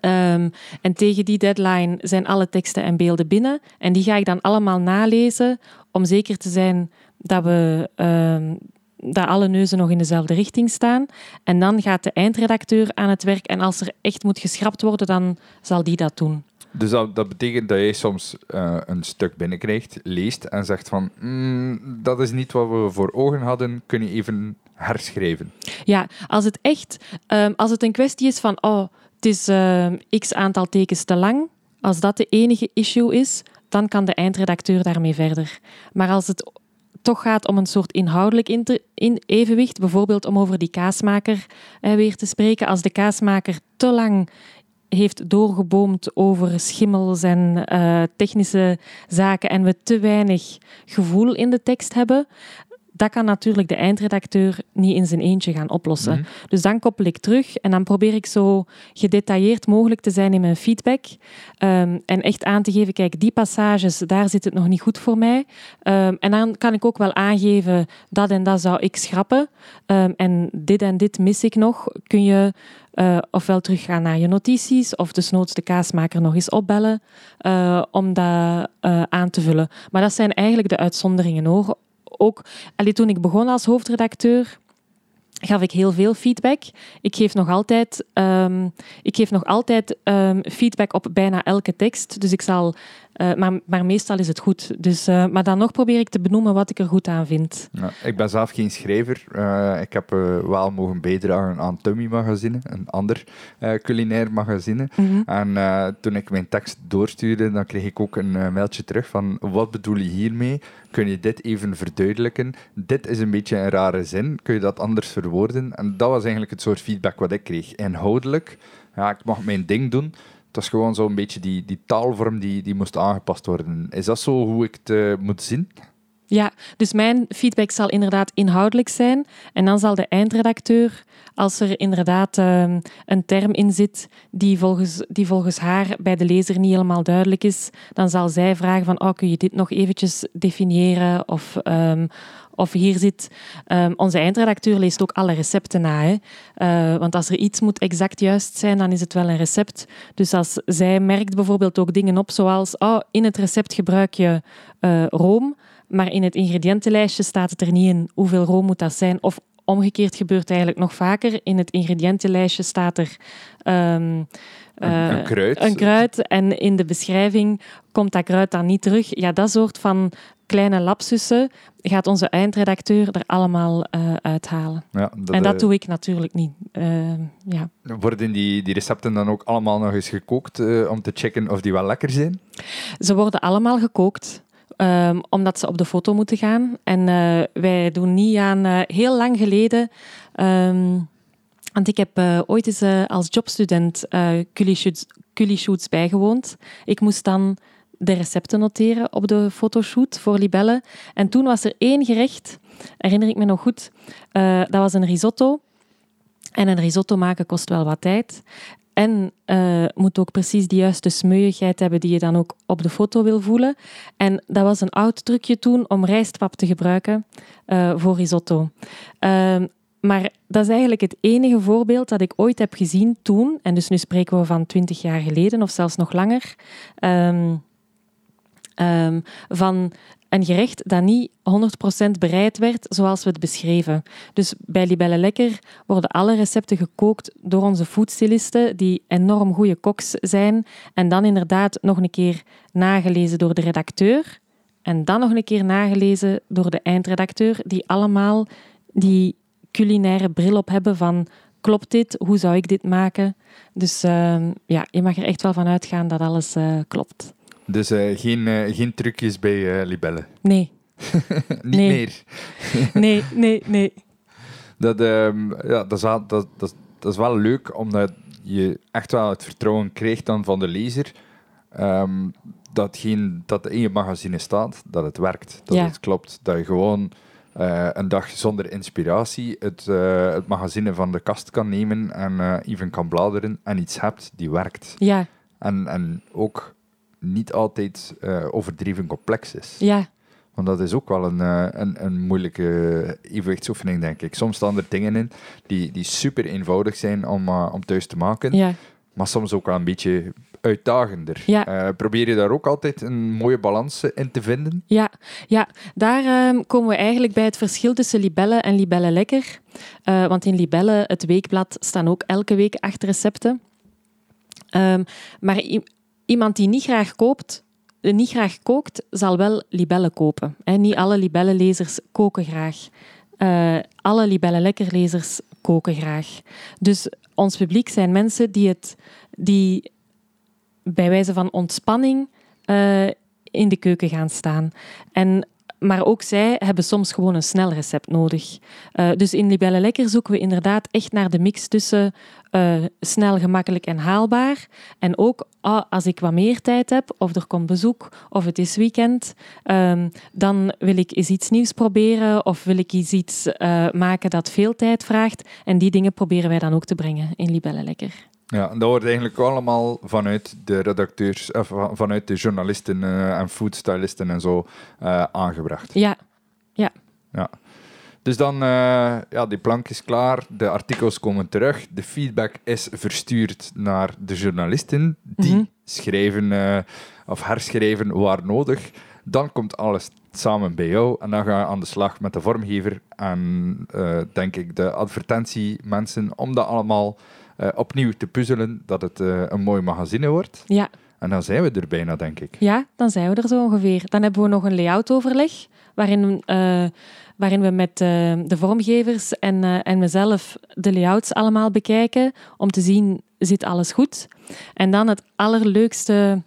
En tegen die deadline zijn alle teksten en beelden binnen. En die ga ik dan allemaal nalezen om zeker te zijn dat, we, dat alle neuzen nog in dezelfde richting staan. En dan gaat de eindredacteur aan het werk. En als er echt moet geschrapt worden, dan zal die dat doen. Dus dat, dat betekent dat jij soms uh, een stuk binnenkrijgt, leest en zegt van mm, dat is niet wat we voor ogen hadden, kun je even herschrijven? Ja, als het echt um, als het een kwestie is van oh, het is uh, x aantal tekens te lang. Als dat de enige issue is, dan kan de eindredacteur daarmee verder. Maar als het toch gaat om een soort inhoudelijk in evenwicht, bijvoorbeeld om over die kaasmaker uh, weer te spreken, als de kaasmaker te lang heeft doorgeboomd over schimmels en uh, technische zaken en we te weinig gevoel in de tekst hebben, dat kan natuurlijk de eindredacteur niet in zijn eentje gaan oplossen. Mhm. Dus dan koppel ik terug en dan probeer ik zo gedetailleerd mogelijk te zijn in mijn feedback. Um, en echt aan te geven, kijk, die passages, daar zit het nog niet goed voor mij. Um, en dan kan ik ook wel aangeven, dat en dat zou ik schrappen. Um, en dit en dit mis ik nog. Kun je uh, ofwel teruggaan naar je notities of desnoods de kaasmaker nog eens opbellen uh, om dat uh, aan te vullen. Maar dat zijn eigenlijk de uitzonderingen hoor ook, toen ik begon als hoofdredacteur, gaf ik heel veel feedback. Ik geef nog altijd, um, ik geef nog altijd um, feedback op bijna elke tekst. Dus ik zal uh, maar, maar, meestal is het goed. Dus, uh, maar dan nog probeer ik te benoemen wat ik er goed aan vind. Ja, ik ben zelf geen schrijver. Uh, ik heb wel mogen bijdragen aan Tummy Magazine, een ander culinair magazine. Mm -hmm. En toen ik mijn tekst doorstuurde, dan kreeg ik ook een mailtje terug van wat bedoel je hiermee? Kun je dit even verduidelijken? Dit is een beetje een rare zin. Kun je dat anders verwoorden? En dat was eigenlijk het soort feedback wat ik kreeg. Inhoudelijk, ja, ik mag mijn ding doen het is gewoon zo'n beetje die, die taalvorm die, die moest aangepast worden. Is dat zo hoe ik het uh, moet zien? Ja, dus mijn feedback zal inderdaad inhoudelijk zijn. En dan zal de eindredacteur, als er inderdaad uh, een term in zit die volgens, die volgens haar bij de lezer niet helemaal duidelijk is, dan zal zij vragen van, oh, kun je dit nog eventjes definiëren? Of, um, of hier zit... Um, onze eindredacteur leest ook alle recepten na. Hè? Uh, want als er iets moet exact juist zijn, dan is het wel een recept. Dus als zij merkt bijvoorbeeld ook dingen op, zoals oh, in het recept gebruik je uh, room, maar in het ingrediëntenlijstje staat het er niet in hoeveel room moet dat zijn. Of omgekeerd gebeurt eigenlijk nog vaker. In het ingrediëntenlijstje staat er... Um, een, een, eh, kruid. Een kruid. En in de beschrijving komt dat kruid dan niet terug. Ja, dat soort van kleine lapsussen gaat onze eindredacteur er allemaal uh, uithalen. Ja, dat, en dat doe ik natuurlijk niet. Uh, ja. Worden die, die recepten dan ook allemaal nog eens gekookt om te checken of die wel lekker zijn? Ze worden allemaal gekookt ehm, omdat ze op de foto moeten gaan. En eh, wij doen niet aan eh, heel lang geleden. ehm, want ik heb eh, ooit eens als jobstudent uh, shoots bijgewoond. Ik moest dan de recepten noteren op de fotoshoot voor Libelle. En toen was er één gerecht, herinner ik me nog goed. dat was een risotto. En een risotto maken kost wel wat tijd. En eh, moet ook precies de juiste smeuigheid hebben die je dan ook op de foto wil voelen. En dat was een oud trucje toen om rijstpap te gebruiken eh, voor risotto. Ehm, maar dat is eigenlijk het enige voorbeeld dat ik ooit heb gezien toen. En dus nu spreken we van twintig jaar geleden of zelfs nog langer. ehm, ehm, van een gerecht dat niet 100% bereid werd zoals we het beschreven. Dus bij Libelle Lekker worden alle recepten gekookt door onze foodstylisten, die enorm goede koks zijn. En dan inderdaad nog een keer nagelezen door de redacteur. En dan nog een keer nagelezen door de eindredacteur, die allemaal die culinaire bril op hebben van klopt dit? Hoe zou ik dit maken? Dus ehm, ja, je mag er echt wel van uitgaan dat alles eh, klopt. Dus eh, geen, eh, geen trucjes bij eh, Libelle. Nee, Niet Nee. meer. nee, nee, nee. Dat, ehm, ja, dat, is, wel- dat, dat, dat is wel leuk, omdat je echt wel het vertrouwen krijgt dan van de lezer ehm, dat, geen, dat in je magazine staat, dat het werkt, dat Ja. het klopt. Dat je gewoon een dag zonder inspiratie het, het magazine van de kast kan nemen en even kan bladeren en iets hebt die werkt. Ja, En, en ook niet altijd eh, overdreven complex is. ja, Want dat is ook wel een, eh, een, een moeilijke evenwichtsoefening, denk ik. Soms staan er dingen in die, die super eenvoudig zijn om, eh, om thuis te maken, ja. maar soms ook wel een beetje uitdagender. Ja. Probeer je daar ook altijd een mooie balans in te vinden? Ja, ja. daar ehm, komen we eigenlijk bij het verschil tussen Libelle en Libelle Lekker. Want in Libelle, het weekblad, staan ook elke week acht recepten. Ehm, maar iemand die niet graag koopt, eh, niet graag kookt, zal wel libellen kopen. Niet alle libellenlezers koken graag. Eh, alle libelle lekkerlezers koken graag. Dus ons publiek zijn mensen die, het, die bij wijze van ontspanning eh, in de keuken gaan staan. En, maar ook zij hebben soms gewoon een snel recept nodig. Dus in Libelle Lekker zoeken we inderdaad echt naar de mix tussen eh, snel, gemakkelijk en haalbaar. En ook ah, als ik wat meer tijd heb, of er komt bezoek, of het is weekend, ehm, dan wil ik eens iets nieuws proberen, of wil ik eens iets eh, maken dat veel tijd vraagt. En die dingen proberen wij dan ook te brengen in Libelle Lekker. Ja, en dat wordt eigenlijk allemaal vanuit de redacteurs, of van- vanuit de journalisten eh, en foodstylisten en zo eh, aangebracht. Ja, Dus dan, eh, ja, die plank is klaar, de artikels komen terug, de feedback is verstuurd naar de journalisten, die Mhm. schrijven eh, of herschrijven waar nodig. Dan komt alles samen bij jou en dan ga je aan de slag met de vormgever en, eh, denk ik, de advertentiemensen, om dat allemaal opnieuw te puzzelen, dat het een mooi magazine wordt. ja. En dan zijn we er bijna, denk ik. Ja, dan zijn we er zo ongeveer. Dan hebben we nog een layoutoverleg, waarin, waarin we met eh, de vormgevers en, eh, en mezelf de layouts allemaal bekijken, om te zien, zit alles goed? En dan het allerleukste,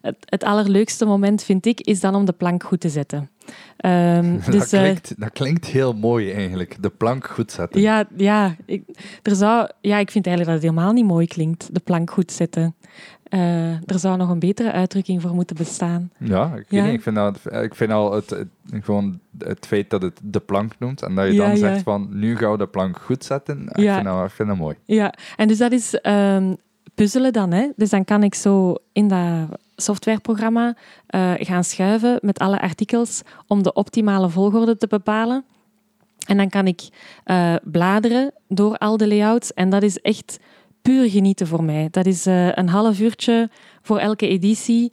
het, het allerleukste moment, vind ik, is dan om de plank goed te zetten. Ehm, dat, dus, eh, klinkt, dat klinkt heel mooi eigenlijk, de plank goed zetten. ja, ja, ik, er zou, ja, ik vind eigenlijk dat het helemaal niet mooi klinkt, de plank goed zetten. Eh, er zou nog een betere uitdrukking voor moeten bestaan. Ja, ik, weet Ja. niet, ik vind, dat, ik vind al het, het, gewoon het feit dat het de plank noemt en dat je Ja, dan ja. zegt van nu gaan we de plank goed zetten, ik, vind, dat, ik vind dat mooi. Ja, en dus dat is ehm, puzzelen dan. Hè? Dus dan kan ik zo in dat softwareprogramma eh, gaan schuiven met alle artikels om de optimale volgorde te bepalen. En dan kan ik eh, bladeren door al de layouts. En dat is echt puur genieten voor mij. Dat is eh, een half uurtje voor elke editie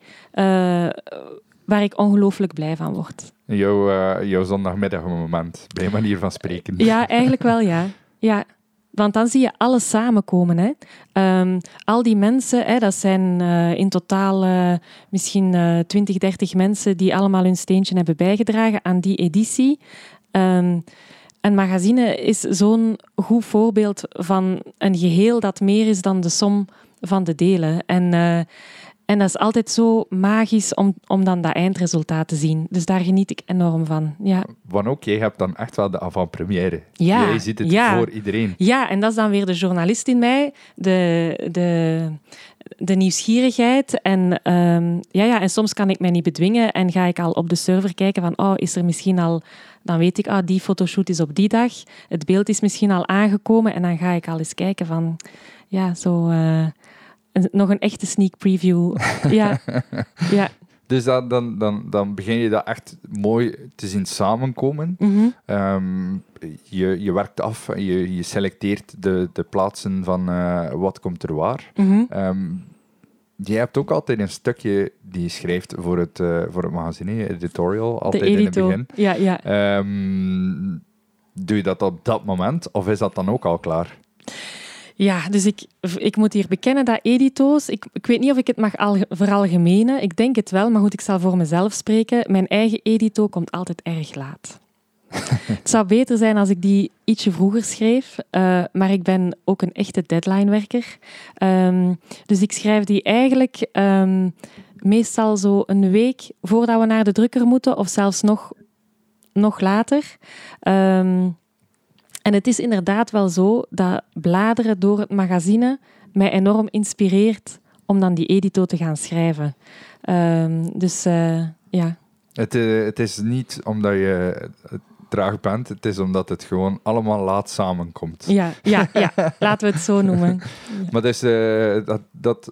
waar ik ongelooflijk blij van word. Jouw, jouw zondagmiddagmoment, bij manier van spreken. Ja, eigenlijk wel, ja. ja. Want dan zie je alles samenkomen. Hè. Ehm, al die mensen, hè, dat zijn eh, in totaal eh, misschien eh 20, 30 mensen die allemaal hun steentje hebben bijgedragen aan die editie. Ehm, een magazine is zo'n goed voorbeeld van een geheel dat meer is dan de som van de delen. En, eh, En dat is altijd zo magisch om, om dan dat eindresultaat te zien. Dus daar geniet ik enorm van. Ja, Want ook, jij hebt dan echt wel de avant-première. Ja, Jij ziet het ja. voor iedereen. ja en dat is dan weer de journalist in mij, de, de, de nieuwsgierigheid. En, ehm, ja, ja, en soms kan ik mij niet bedwingen en ga ik al op de server kijken van, oh, is er misschien al... Dan weet ik, ah, die fotoshoot is op die dag. Het beeld is misschien al aangekomen. En dan ga ik al eens kijken van, ja, zo... eh, nog een echte sneak preview. ja, ja. Dus dan, dan, dan, dan begin je dat echt mooi te zien samenkomen. mhm. Ehm, je, je werkt af je, je selecteert de, de plaatsen van eh, wat komt er waar. mhm. Ehm jij hebt ook altijd een stukje die je schrijft voor het, eh, voor het magazine, editorial, altijd in het begin. Ja, ja. Ehm, doe je dat op dat moment of is dat dan ook al klaar? Ja, dus ik, ik moet hier bekennen dat edito's, ik, ik weet niet of ik het mag alge, veralgemenen, ik denk het wel, maar goed, ik zal voor mezelf spreken. Mijn eigen edito komt altijd erg laat. het zou beter zijn als ik die ietsje vroeger schreef, eh, maar ik ben ook een echte deadlinewerker. Ehm dus ik schrijf die eigenlijk ehm, meestal zo een week voordat we naar de drukker moeten, of zelfs nog, nog later. Ehm, en het is inderdaad wel zo dat bladeren door het magazine mij enorm inspireert om dan die edito te gaan schrijven. Ehm, dus eh, ja. Het, eh, het is niet omdat je traag bent, het is omdat het gewoon allemaal laat samenkomt. Ja, ja, ja, laten we het zo noemen. Maar dus, eh, dat, dat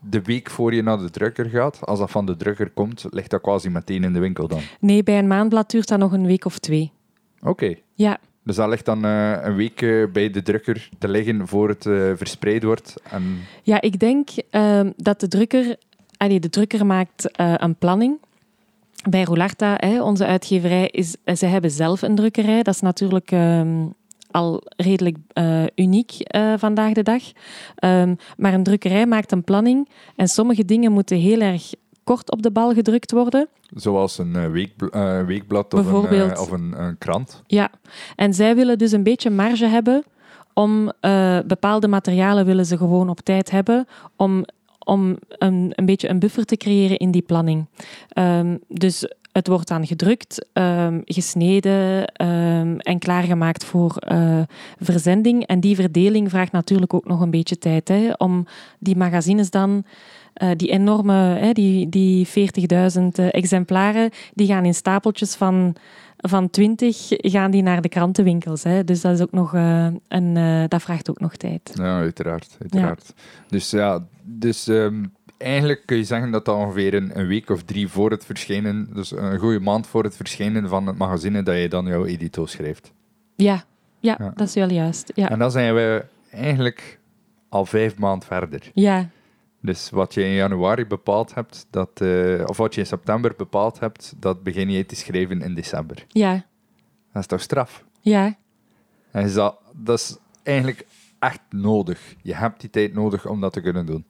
de week voor je naar de drukker gaat, als dat van de drukker komt, ligt dat quasi meteen in de winkel dan. Nee, bij een maandblad duurt dat nog een week of twee. Oké. Ja, Dus dat ligt dan eh, een week eh, bij de drukker te liggen voor het eh, verspreid wordt. En ja ik denk ehm, dat de drukker... Allee, de drukker maakt een planning. Bij Roularta, hè, onze uitgeverij, is, ze hebben zelf een drukkerij. Dat is natuurlijk ehm, al redelijk uniek vandaag de dag. Ehm, maar een drukkerij maakt een planning en sommige dingen moeten heel erg kort op de bal gedrukt worden. zoals een eh, weekbl- eh, weekblad of, een, eh, of een, een krant. Ja, en zij willen dus een beetje marge hebben om bepaalde materialen willen ze gewoon op tijd hebben om, om een, een beetje een buffer te creëren in die planning. Ehm, dus het wordt dan gedrukt, ehm, gesneden ehm, en klaargemaakt voor verzending. En die verdeling vraagt natuurlijk ook nog een beetje tijd hè, om die magazines dan eh, die enorme, hè, die, die 40.000 eh, exemplaren, die gaan in stapeltjes van, van 20 gaan die naar de krantenwinkels. Hè. Dus dat, is ook nog, eh, een, dat vraagt ook nog tijd. Ja, uiteraard. uiteraard. Dus ja, dus ehm, eigenlijk kun je zeggen dat dat ongeveer een, een week of drie voor het verschijnen, dus een goede maand voor het verschijnen van het magazine, dat je dan jouw edito schrijft. Ja, ja, Ja. dat is wel juist. Ja, En dan zijn we eigenlijk al vijf maanden verder. ja, Dus wat je in januari bepaald hebt, dat, eh, of wat je in september bepaald hebt, dat begin je te schrijven in december. ja, Dat is toch straf? ja, En is dat, dat is eigenlijk echt nodig. Je hebt die tijd nodig om dat te kunnen doen.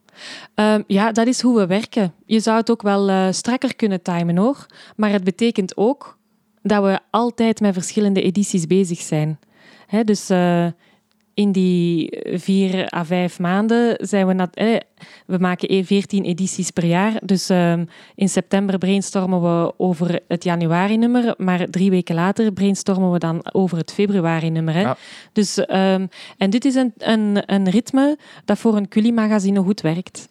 Ehm, ja, dat is hoe we werken. Je zou het ook wel eh, strakker kunnen timen hoor. Maar het betekent ook dat we altijd met verschillende edities bezig zijn. Hè, dus eh, in die vier à vijf maanden zijn we... nat- eh, we maken eh, 14 edities per jaar. Dus ehm, in september brainstormen we over het januari-nummer. Maar drie weken later brainstormen we dan over het februari-nummer. hè. Ja. Dus, ehm, en dit is een, een, een ritme dat voor een culie-magazine goed werkt.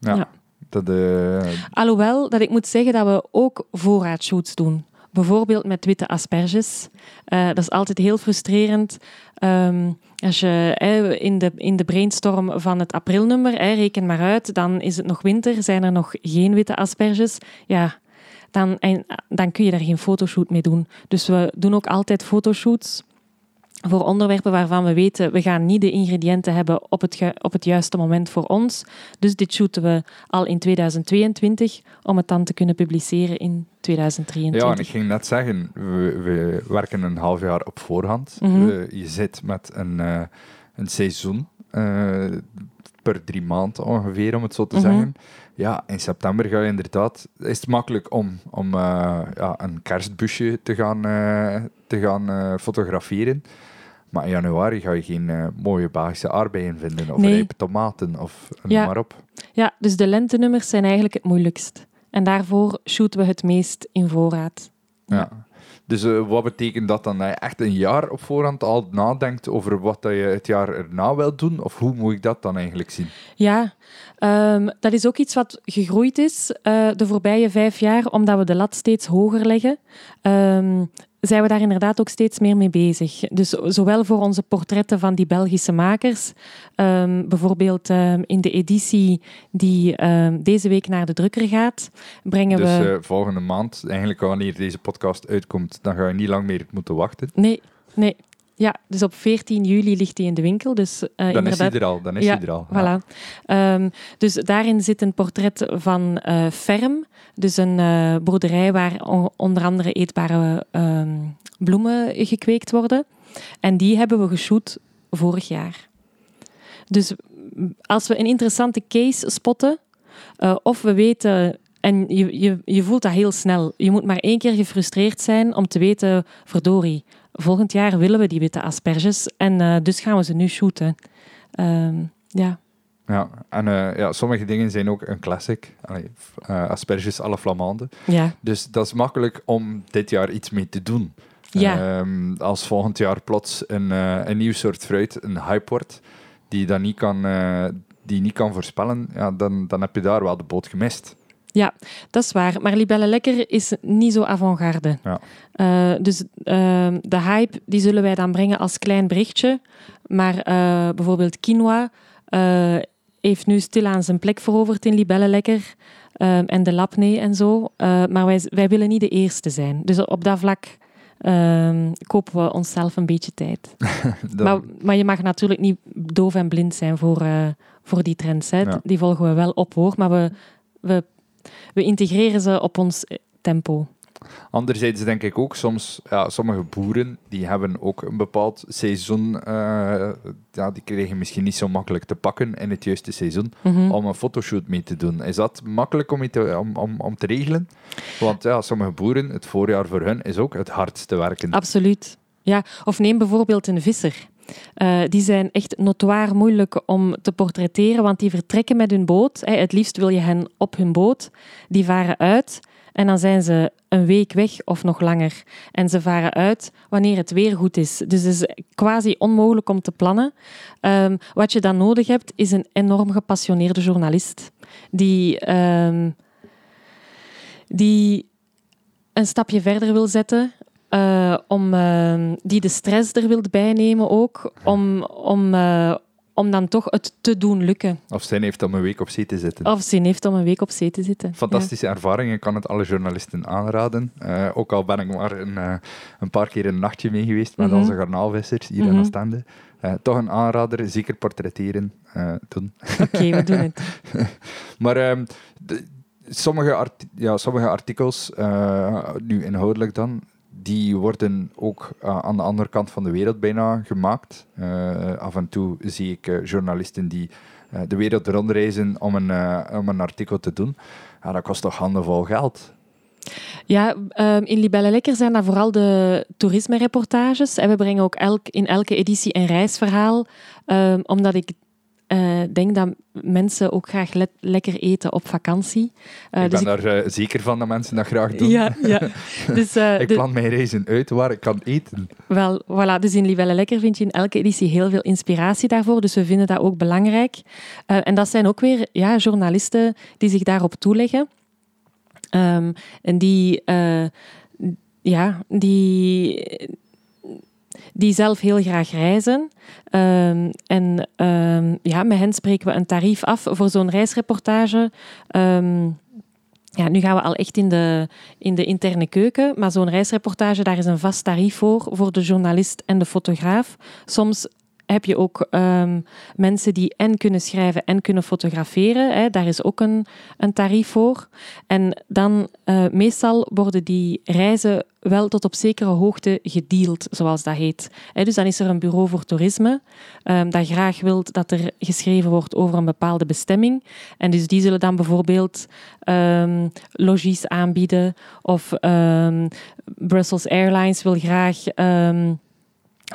Ja. Ja. Dat, eh, Alhoewel dat ik moet zeggen dat we ook voorraadshoots doen. Bijvoorbeeld met witte asperges. Eh, dat is altijd heel frustrerend. Ehm, als je in, de, in de brainstorm van het aprilnummer, eh, reken maar uit, dan is het nog winter, zijn er nog geen witte asperges. Ja, dan, dan kun je daar geen fotoshoot mee doen. Dus we doen ook altijd fotoshoots voor onderwerpen waarvan we weten, we gaan niet de ingrediënten hebben op het, op het juiste moment voor ons. Dus dit shooten we al in 2022 om het dan te kunnen publiceren in 2023. ja, en ik ging net zeggen, we, we werken een half jaar op voorhand. Mhm. We- je zit met een, eh, een seizoen eh, per drie maanden ongeveer, om het zo te Mhm. zeggen. Ja, in september ga je inderdaad... Is het makkelijk om, om eh, ja, een kerstbusje te gaan, eh, te gaan eh, fotograferen. Maar in januari ga je geen eh, mooie Belgische aardbeien vinden, of Nee. rijpe tomaten, of noem Ja. maar op. Ja, dus de lentenummers zijn eigenlijk het moeilijkst. En daarvoor shooten we het meest in voorraad. Ja. Dus eh, wat betekent dat dan? Dat je echt een jaar op voorhand al nadenkt over wat dat je het jaar erna wilt doen? Of hoe moet ik dat dan eigenlijk zien? Ja, ehm, dat is ook iets wat gegroeid is eh, de voorbije vijf jaar, omdat we de lat steeds hoger leggen. Ehm, zijn we daar inderdaad ook steeds meer mee bezig. Dus zowel voor onze portretten van die Belgische makers, ehm, bijvoorbeeld ehm, in de editie die ehm, deze week naar de drukker gaat, brengen Dus we... eh, volgende maand, eigenlijk wanneer deze podcast uitkomt, dan ga je niet lang meer moeten wachten. Nee, nee. Ja, dus op 14 juli ligt die in de winkel. Dus, eh, Dan is hij er al. Dan is Ja, hij er al. Ja. Voilà. Ehm, dus daarin zit een portret van eh Ferm, dus een eh, boerderij waar onder andere eetbare ehm, bloemen gekweekt worden. En die hebben we geshoot vorig jaar. Dus mm, als we een interessante case spotten, of we weten, en je, je, je voelt dat heel snel, je moet maar één keer gefrustreerd zijn om te weten, verdorie, volgend jaar willen we die witte asperges en eh, dus gaan we ze nu shooten. Ehm, ja. Ja, en eh, ja, sommige dingen zijn ook een classic. Allee, eh, asperges à la Flamande. Ja, Dus dat is makkelijk om dit jaar iets mee te doen. Ja. Ehm, als volgend jaar plots een, een nieuw soort fruit een hype wordt, die dat niet kan, die niet kan voorspellen, ja, dan, dan heb je daar wel de boot gemist. Dat is waar. Maar Libelle Lekker is niet zo avant-garde. Ja. Eh, dus ehm, de hype die zullen wij dan brengen als klein berichtje. Maar eh, bijvoorbeeld quinoa eh, heeft nu stilaan zijn plek veroverd in Libelle Lekker. En de lapne en zo. Eh, maar wij, wij willen niet de eerste zijn. Dus op dat vlak ehm, kopen we onszelf een beetje tijd. Dan- Maar, maar je mag natuurlijk niet doof en blind zijn voor, eh, voor die trends. Hè. Ja. Die volgen we wel op hoor, maar we, we, we integreren ze op ons tempo. Anderzijds denk ik ook soms, ja, sommige boeren die hebben ook een bepaald seizoen, eh, ja, die krijgen misschien niet zo makkelijk te pakken in het juiste seizoen Mhm. om een fotoshoot mee te doen. Is dat makkelijk om, te, om, om, om te regelen? Want ja, sommige boeren, het voorjaar voor hun is ook het hardste werken. Absoluut. Ja, of neem bijvoorbeeld een visser. Eh, die zijn echt notoir moeilijk om te portretteren, want die vertrekken met hun boot. Het liefst wil je hen op hun boot. Die varen uit en dan zijn ze een week weg of nog langer. En ze varen uit wanneer het weer goed is. Dus het is quasi onmogelijk om te plannen. Ehm, wat je dan nodig hebt, is een enorm gepassioneerde journalist. Die, ehm, die een stapje verder wil zetten. Eh, om, ehm, die de stress er wil bijnemen ook. Om, om, eh, om dan toch het te doen lukken. Of zijn heeft om een week op zee te zitten. Of zin heeft om een week op zee te zitten. Fantastische ervaring, ik kan het alle journalisten aanraden. Eh, ook al ben ik maar een, een paar keer een nachtje mee geweest met Mhm. onze garnaalvissers hier in Mhm. Oostende. Toch een aanrader, zeker portretteren doen. Ja. Oké, we doen het. Maar ehm, de- sommige, ja, sommige artikels, nu inhoudelijk dan, die worden ook eh, aan de andere kant van de wereld bijna gemaakt. Eh, af en toe zie ik eh, journalisten die de wereld rondreizen om een, om een artikel te doen. Ja, dat kost toch handenvol geld. Ja, ehm, in Libelle Lekker zijn dat vooral de toerisme-reportages. En we brengen ook elk, in elke editie een reisverhaal. ehm, omdat ik eh, denk dat mensen ook graag le- lekker eten op vakantie. Eh, ik dus ben daar eh, zeker van dat mensen dat graag doen. Ja, ja. Dus, Ik de- plan mijn reizen uit waar ik kan eten. Wel, voilà. Dus in Livelle Lekker vind je in elke editie heel veel inspiratie daarvoor. Dus we vinden dat ook belangrijk. En dat zijn ook weer ja, journalisten die zich daarop toeleggen. Ehm, en die, ja, die, die zelf heel graag reizen. Ehm, en ehm, ja, met hen spreken we een tarief af voor zo'n reisreportage. Ehm, ja, nu gaan we al echt in de, in de interne keuken, maar zo'n reisreportage, daar is een vast tarief voor, voor de journalist en de fotograaf. Soms heb je ook ehm, mensen die en kunnen schrijven en kunnen fotograferen. Hè. Daar is ook een, een tarief voor. En dan, eh, meestal worden die reizen wel tot op zekere hoogte gedeeld, zoals dat heet. Hè, dus dan is er een bureau voor toerisme ehm, dat graag wil dat er geschreven wordt over een bepaalde bestemming. En dus die zullen dan bijvoorbeeld ehm logies aanbieden of Brussels Airlines wil graag...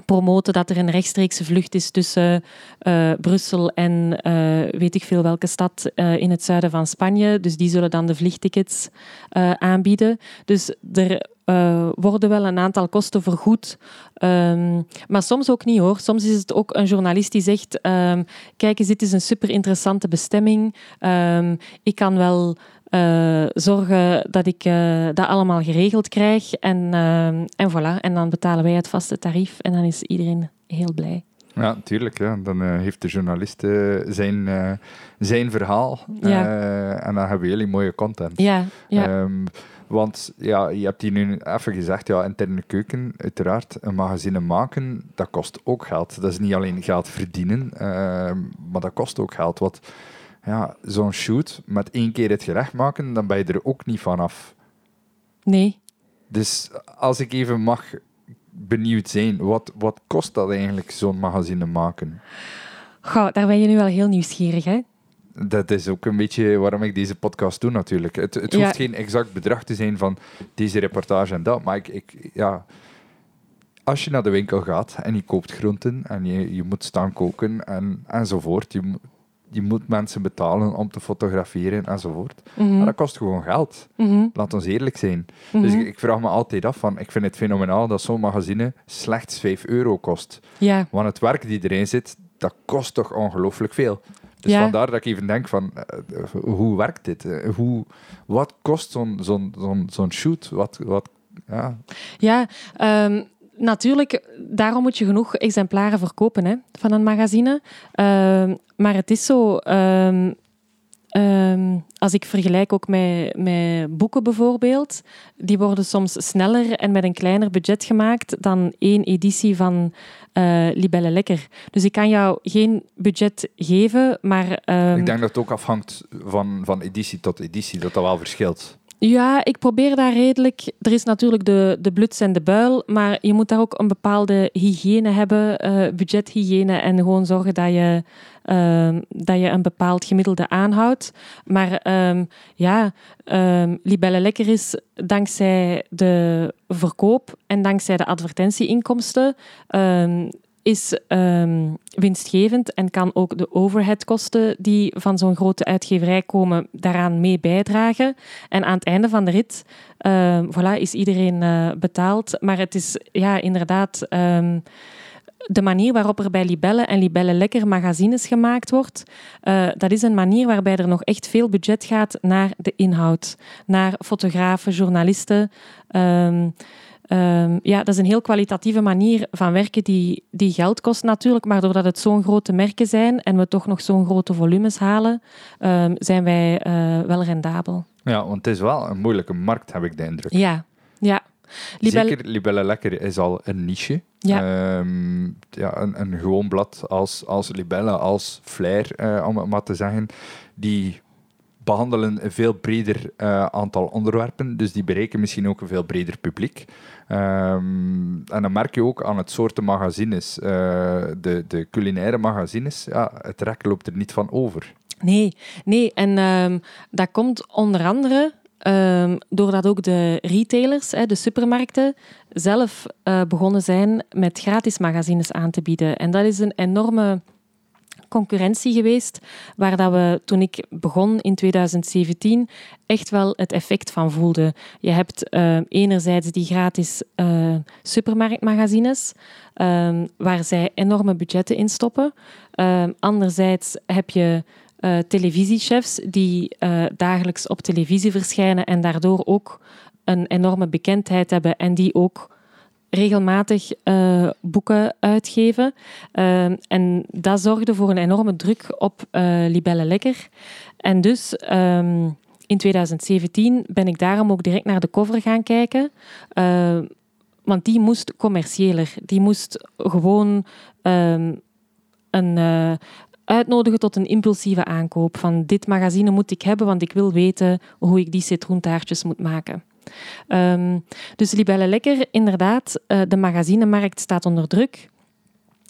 promoten dat er een rechtstreekse vlucht is tussen uh, Brussel en uh, weet ik veel welke stad uh, in het zuiden van Spanje. Dus die zullen dan de vliegtickets aanbieden. Dus er worden wel een aantal kosten vergoed. Um, maar soms ook niet hoor. Soms is het ook een journalist die zegt: um, Kijk eens, dit is een super interessante bestemming. Um, ik kan wel uh, zorgen dat ik uh, dat allemaal geregeld krijg. En, uh, en voilà, en dan betalen wij het vaste tarief en dan is iedereen heel blij. Ja, natuurlijk. Ja. Dan heeft de journalist zijn, zijn verhaal ja. en dan hebben jullie mooie content. Ja, ja. Um, want ja, je hebt hier nu even gezegd, ja, interne keuken, uiteraard, een magazine maken, dat kost ook geld. Dat is niet alleen geld verdienen, ehm, maar dat kost ook geld. Wat ja, zo'n shoot met één keer het gerecht maken, dan ben je er ook niet vanaf. Nee. Dus als ik even mag benieuwd zijn, wat, wat kost dat eigenlijk, zo'n magazine maken? Goh, daar ben je nu wel heel nieuwsgierig, hè? Dat is ook een beetje waarom ik deze podcast doe, natuurlijk. Het, het hoeft geen exact bedrag te zijn van deze reportage en dat, maar ik, ik, ja, als je naar de winkel gaat en je koopt groenten en je, je moet staan koken en, enzovoort, je, je moet mensen betalen om te fotograferen enzovoort. Mm Maar dat kost gewoon geld. Mm Laat ons eerlijk zijn. Dus mhm. ik, ik, vraag me altijd af van, ik vind het fenomenaal dat zo'n magazine slechts 5 euro kost. Ja. Want het werk die erin zit, dat kost toch ongelooflijk veel. Dus vandaar dat ik even denk van, uh, hoe werkt dit? Uh, hoe, wat kost zo'n zo'n zo'n zo'n shoot? Wat, wat, ja, ja um, natuurlijk, daarom moet je genoeg exemplaren verkopen hè, van een magazine. Uh, maar het is zo. Um, um, als ik vergelijk ook met, met boeken bijvoorbeeld, die worden soms sneller en met een kleiner budget gemaakt dan één editie van uh, Libelle Lekker. Dus ik kan jou geen budget geven, maar... Ik denk dat het ook afhangt van, van editie tot editie, dat dat wel verschilt. Ja, ik probeer daar redelijk. Er is natuurlijk de, de bluts en de buil, maar je moet daar ook een bepaalde hygiëne hebben, uh, budgethygiëne, en gewoon zorgen dat je, uh, dat je een bepaald gemiddelde aanhoudt. Maar um, ja, um, Libelle Lekker is dankzij de verkoop en dankzij de advertentieinkomsten. Um, is um, winstgevend en kan ook de overheadkosten die van zo'n grote uitgeverij komen daaraan mee bijdragen. En aan het einde van de rit uh, voilà, is iedereen uh, betaald. Maar het is ja, inderdaad um, de manier waarop er bij Libelle en Libelle Lekker magazines gemaakt wordt, uh, dat is een manier waarbij er nog echt veel budget gaat naar de inhoud, naar fotografen, journalisten. Um, ja, dat is een heel kwalitatieve manier van werken die, die geld kost natuurlijk, maar doordat het zo'n grote merken zijn en we toch nog zo'n grote volumes halen, um, zijn wij uh, wel rendabel. Ja, want het is wel een moeilijke markt, heb ik de indruk. Ja, ja. Libelle... Zeker, Libelle Lekker is al een niche. Ja. Um, ja een, een gewoon blad als, als Libelle, als Flair, uh, om het maar te zeggen, die behandelen een veel breder uh, aantal onderwerpen, dus die bereiken misschien ook een veel breder publiek. Um, en dan merk je ook aan het soorten magazines, uh, de, de culinaire magazines, ja, het rek loopt er niet van over. Nee, nee. en um, dat komt onder andere um, doordat ook de retailers, de supermarkten, zelf uh, begonnen zijn met gratis magazines aan te bieden. En dat is een enorme concurrentie geweest, waar dat we toen ik begon in 2017 echt wel het effect van voelden. Je hebt uh, enerzijds die gratis uh, supermarktmagazines, uh, waar zij enorme budgetten in stoppen. anderzijds heb je uh, televisiechefs die dagelijks op televisie verschijnen en daardoor ook een enorme bekendheid hebben en die ook regelmatig uh, boeken uitgeven. Uh, en dat zorgde voor een enorme druk op uh, Libelle Lekker. En dus um, in 2017 ben ik daarom ook direct naar de cover gaan kijken. want die moest commerciëler. Die moest gewoon um, een, uitnodigen tot een impulsieve aankoop. Van dit magazine moet ik hebben, want ik wil weten hoe ik die citroentaartjes moet maken. Um, dus Libelle Lekker, inderdaad, uh, de magazinemarkt staat onder druk.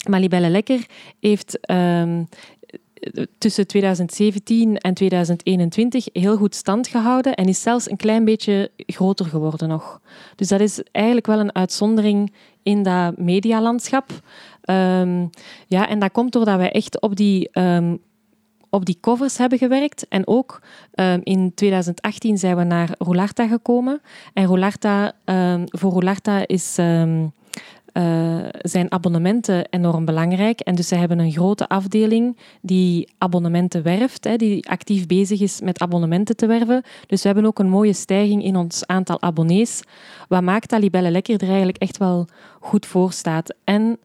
Maar Libelle Lekker heeft um, tussen 2017 en 2021 heel goed stand gehouden en is zelfs een klein beetje groter geworden nog. Dus dat is eigenlijk wel een uitzondering in dat medialandschap. Um, ja, en dat komt doordat wij echt op die op die covers hebben gewerkt. En ook um, in 2018 zijn we naar Roularta gekomen. En Roularta, um, voor Roularta is, um, uh, zijn abonnementen enorm belangrijk. En dus ze hebben een grote afdeling die abonnementen werft, hè, die actief bezig is met abonnementen te werven. Dus we hebben ook een mooie stijging in ons aantal abonnees. Wat maakt dat Libelle Lekker er eigenlijk echt wel goed voor staat. En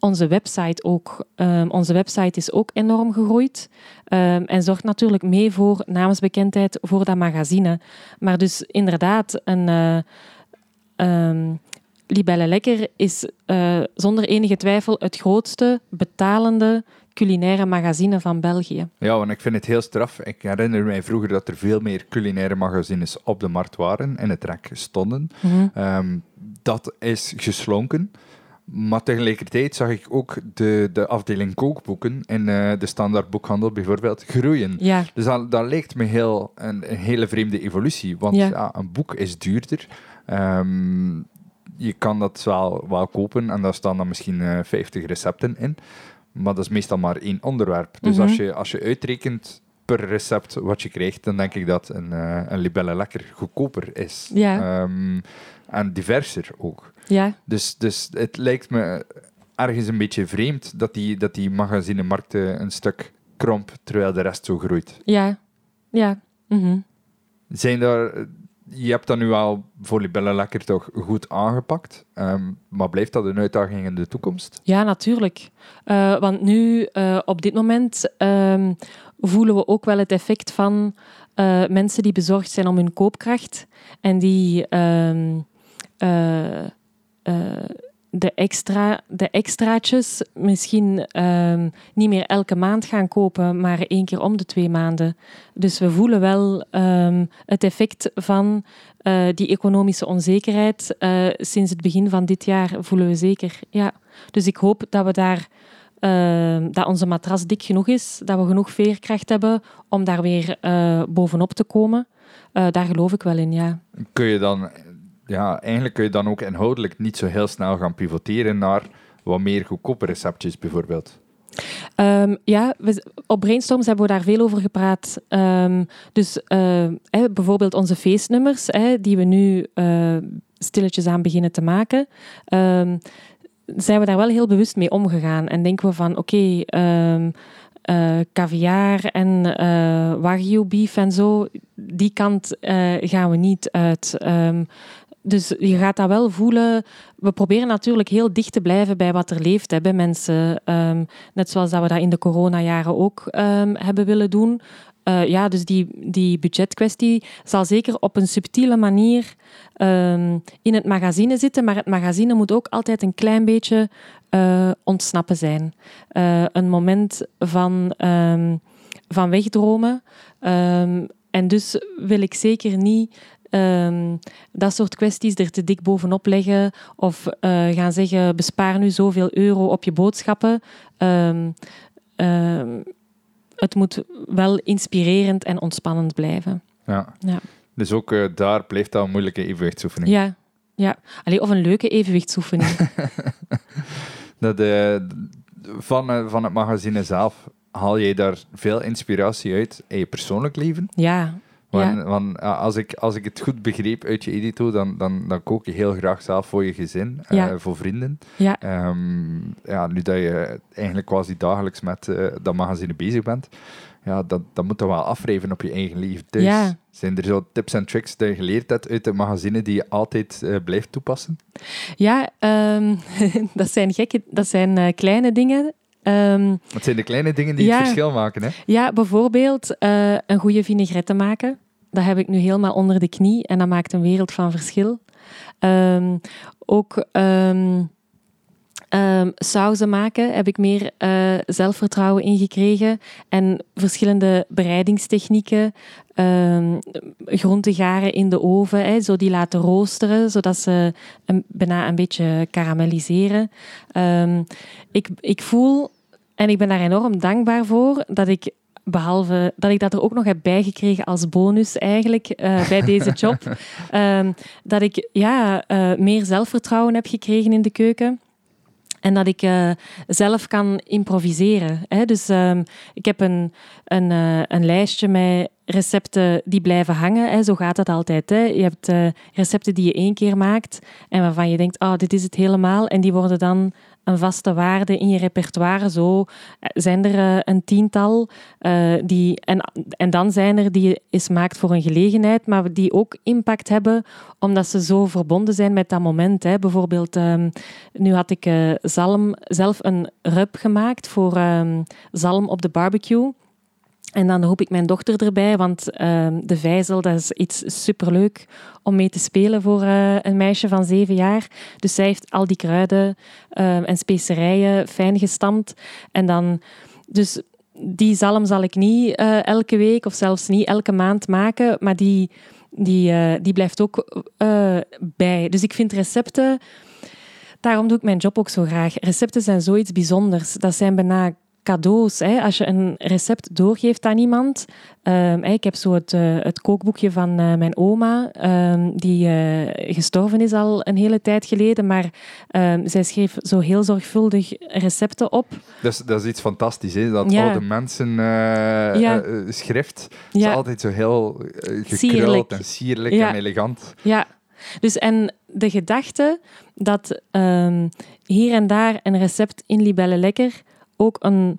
onze website ook. Um, onze website is ook enorm gegroeid um, en zorgt natuurlijk mee voor naamsbekendheid voor dat magazine. Maar dus inderdaad, een uh, um, Libelle Lekker is uh, zonder enige twijfel het grootste betalende culinaire magazine van België. Ja, want ik vind het heel straf. Ik herinner mij vroeger dat er veel meer culinaire magazines op de markt waren en het rek stonden. Mm -hmm. dat is geslonken. Maar tegelijkertijd zag ik ook de, de afdeling kookboeken in uh, de standaard boekhandel bijvoorbeeld groeien. Ja. Dus dat, dat lijkt me heel, een, een hele vreemde evolutie. Want ja. ja een boek is duurder. Um, je kan dat wel, wel kopen en daar staan dan misschien uh, 50 recepten in. Maar dat is meestal maar één onderwerp. Dus mm -hmm. als, je, als je uitrekent per recept wat je krijgt, dan denk ik dat een, uh, een Libelle Lekker goedkoper is. Ja. Um, en diverser ook. Ja. Dus, dus het lijkt me ergens een beetje vreemd dat die, dat die magazinemarkt een stuk kromp, terwijl de rest zo groeit. Ja, ja. Mm -hmm. Zijn daar, je hebt dat nu al voor Libelle Lekker toch goed aangepakt, um, maar blijft dat een uitdaging in de toekomst? Ja, natuurlijk. Uh, want nu, uh, op dit moment, um, voelen we ook wel het effect van uh, mensen die bezorgd zijn om hun koopkracht en die... Um, uh, de, extra, de extraatjes misschien um, niet meer elke maand gaan kopen, maar één keer om de twee maanden. Dus we voelen wel um, het effect van uh, die economische onzekerheid. Uh, sinds het begin van dit jaar voelen we zeker. Ja. Dus ik hoop dat we daar. Uh, dat onze matras dik genoeg is, dat we genoeg veerkracht hebben om daar weer bovenop te komen. daar geloof ik wel in, ja. Kun je dan ja, eigenlijk kun je dan ook inhoudelijk niet zo heel snel gaan pivoteren naar wat meer goedkope receptjes bijvoorbeeld. Um, ja, we, op Brainstorms hebben we daar veel over gepraat. Um, dus eh, bijvoorbeeld onze feestnummers, eh, die we nu uh, stilletjes aan beginnen te maken. Um, zijn we daar wel heel bewust mee omgegaan. En denken we van, oké, okay, uh, caviar en uh, wagyu beef en zo, die kant gaan we niet uit. Dus je gaat dat wel voelen. We proberen natuurlijk heel dicht te blijven bij wat er leeft hè, bij mensen. Um, net zoals dat we dat in de coronajaren ook um, hebben willen doen. Uh, ja, dus die, die budgetkwestie zal zeker op een subtiele manier um, in het magazine zitten, maar het magazine moet ook altijd een klein beetje uh, ontsnappen zijn. Uh, een moment van, van wegdromen. En dus wil ik zeker niet Um, dat soort kwesties er te dik bovenop leggen of uh, gaan zeggen bespaar nu zoveel euro op je boodschappen. Um, um, het moet wel inspirerend en ontspannend blijven. Ja. ja. Dus ook uh, daar blijft dat een moeilijke evenwichtsoefening. Ja, ja. Allee, of een leuke evenwichtsoefening. dat, uh, van, van het magazine zelf haal jij daar veel inspiratie uit in je persoonlijk leven? Ja, want, ja. want als, ik, als ik het goed begreep uit je edito, dan, dan, dan kook je heel graag zelf voor je gezin, ja. uh, voor vrienden. Ja. Um, ja, nu dat je eigenlijk quasi dagelijks met uh, dat magazine bezig bent, ja, dat, dat moet toch wel afwrijven op je eigen leven thuis. Ja. Zijn er zo tips en tricks die je geleerd hebt uit het magazine die je altijd uh, blijft toepassen? Ja, um, dat zijn gekke, dat zijn kleine dingen. Um, Wat zijn de kleine dingen die ja, het verschil maken? Hè? Ja, bijvoorbeeld uh, een goede vinaigrette maken. Dat heb ik nu helemaal onder de knie en dat maakt een wereld van verschil. Um, ook um, sauzen maken heb ik meer uh, zelfvertrouwen in gekregen. En verschillende bereidingstechnieken. groenten garen in de oven, hè, zo die laten roosteren, zodat ze een, bijna een beetje karamelliseren. ik, ik voel En ik ben daar enorm dankbaar voor dat ik behalve dat ik dat er ook nog heb bijgekregen als bonus eigenlijk uh, bij deze job, um, dat ik ja, uh, meer zelfvertrouwen heb gekregen in de keuken. En dat ik uh, zelf kan improviseren. Hè. Dus um, ik heb een, een, een lijstje met recepten die blijven hangen. Hè. Zo gaat dat altijd. Hè. Je hebt uh, recepten die je één keer maakt en waarvan je denkt, oh, dit is het helemaal. En die worden dan een vaste waarde in je repertoire. Zo zijn er uh, een tiental. Uh, die, en, en dan zijn er die eens maakt voor een gelegenheid, maar die ook impact hebben omdat ze zo verbonden zijn met dat moment. Hè. Bijvoorbeeld, um, nu had ik zalm, zelf een rub gemaakt voor um, zalm op de barbecue. En dan roep ik mijn dochter erbij, want uh, de vijzel dat is iets superleuk om mee te spelen voor uh, een meisje van zeven jaar. Dus zij heeft al die kruiden uh, en specerijen fijn gestampt. En dan, dus die zalm zal ik niet uh, elke week of zelfs niet elke maand maken, maar die, die, die blijft ook bij. Dus ik vind recepten, daarom doe ik mijn job ook zo graag. Recepten zijn zoiets bijzonders. Dat zijn bijna cadeaus. Hè. Als je een recept doorgeeft aan iemand. Um, ik heb zo het, uh, het kookboekje van uh, mijn oma, um, die uh, gestorven is al een hele tijd geleden. Maar um, zij schreef zo heel zorgvuldig recepten op. Dat is, dat is iets fantastisch, hè? dat ja. oude mensen ja. schrift is ja. altijd zo heel gekruld en sierlijk en elegant. Ja. Dus en de gedachte dat hier en daar een recept in Libelle Lekker ook een,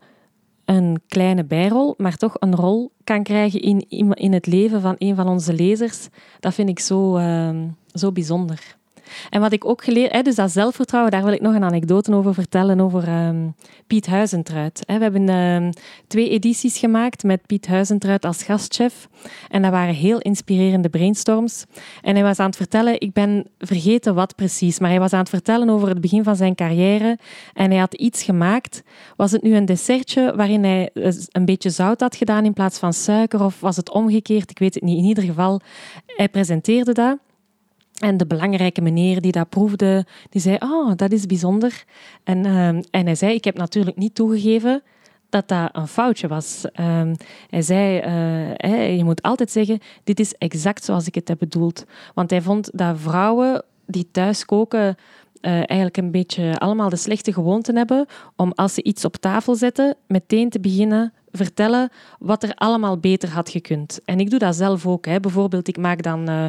een kleine bijrol, maar toch een rol kan krijgen in, in het leven van een van onze lezers, dat vind ik zo, uh, zo bijzonder. En wat ik ook geleerd heb, dus dat zelfvertrouwen, daar wil ik nog een anekdote over vertellen, over um, Piet Huizentruid. We hebben um, twee edities gemaakt met Piet Huizentruid als gastchef. En dat waren heel inspirerende brainstorms. En hij was aan het vertellen, ik ben vergeten wat precies, maar hij was aan het vertellen over het begin van zijn carrière. En hij had iets gemaakt. Was het nu een dessertje waarin hij eh, een beetje zout had gedaan in plaats van suiker? Of was het omgekeerd? Ik weet het niet. In ieder geval, hij presenteerde dat. En de belangrijke meneer die dat proefde, die zei, oh, dat is bijzonder. En, uh, en hij zei, ik heb natuurlijk niet toegegeven dat dat een foutje was. Uh, hij zei, uh, je moet altijd zeggen, dit is exact zoals ik het heb bedoeld. Want hij vond dat vrouwen die thuis koken uh, eigenlijk een beetje allemaal de slechte gewoonten hebben om als ze iets op tafel zetten, meteen te beginnen vertellen wat er allemaal beter had gekund. En ik doe dat zelf ook. Hè. Bijvoorbeeld, ik maak dan uh,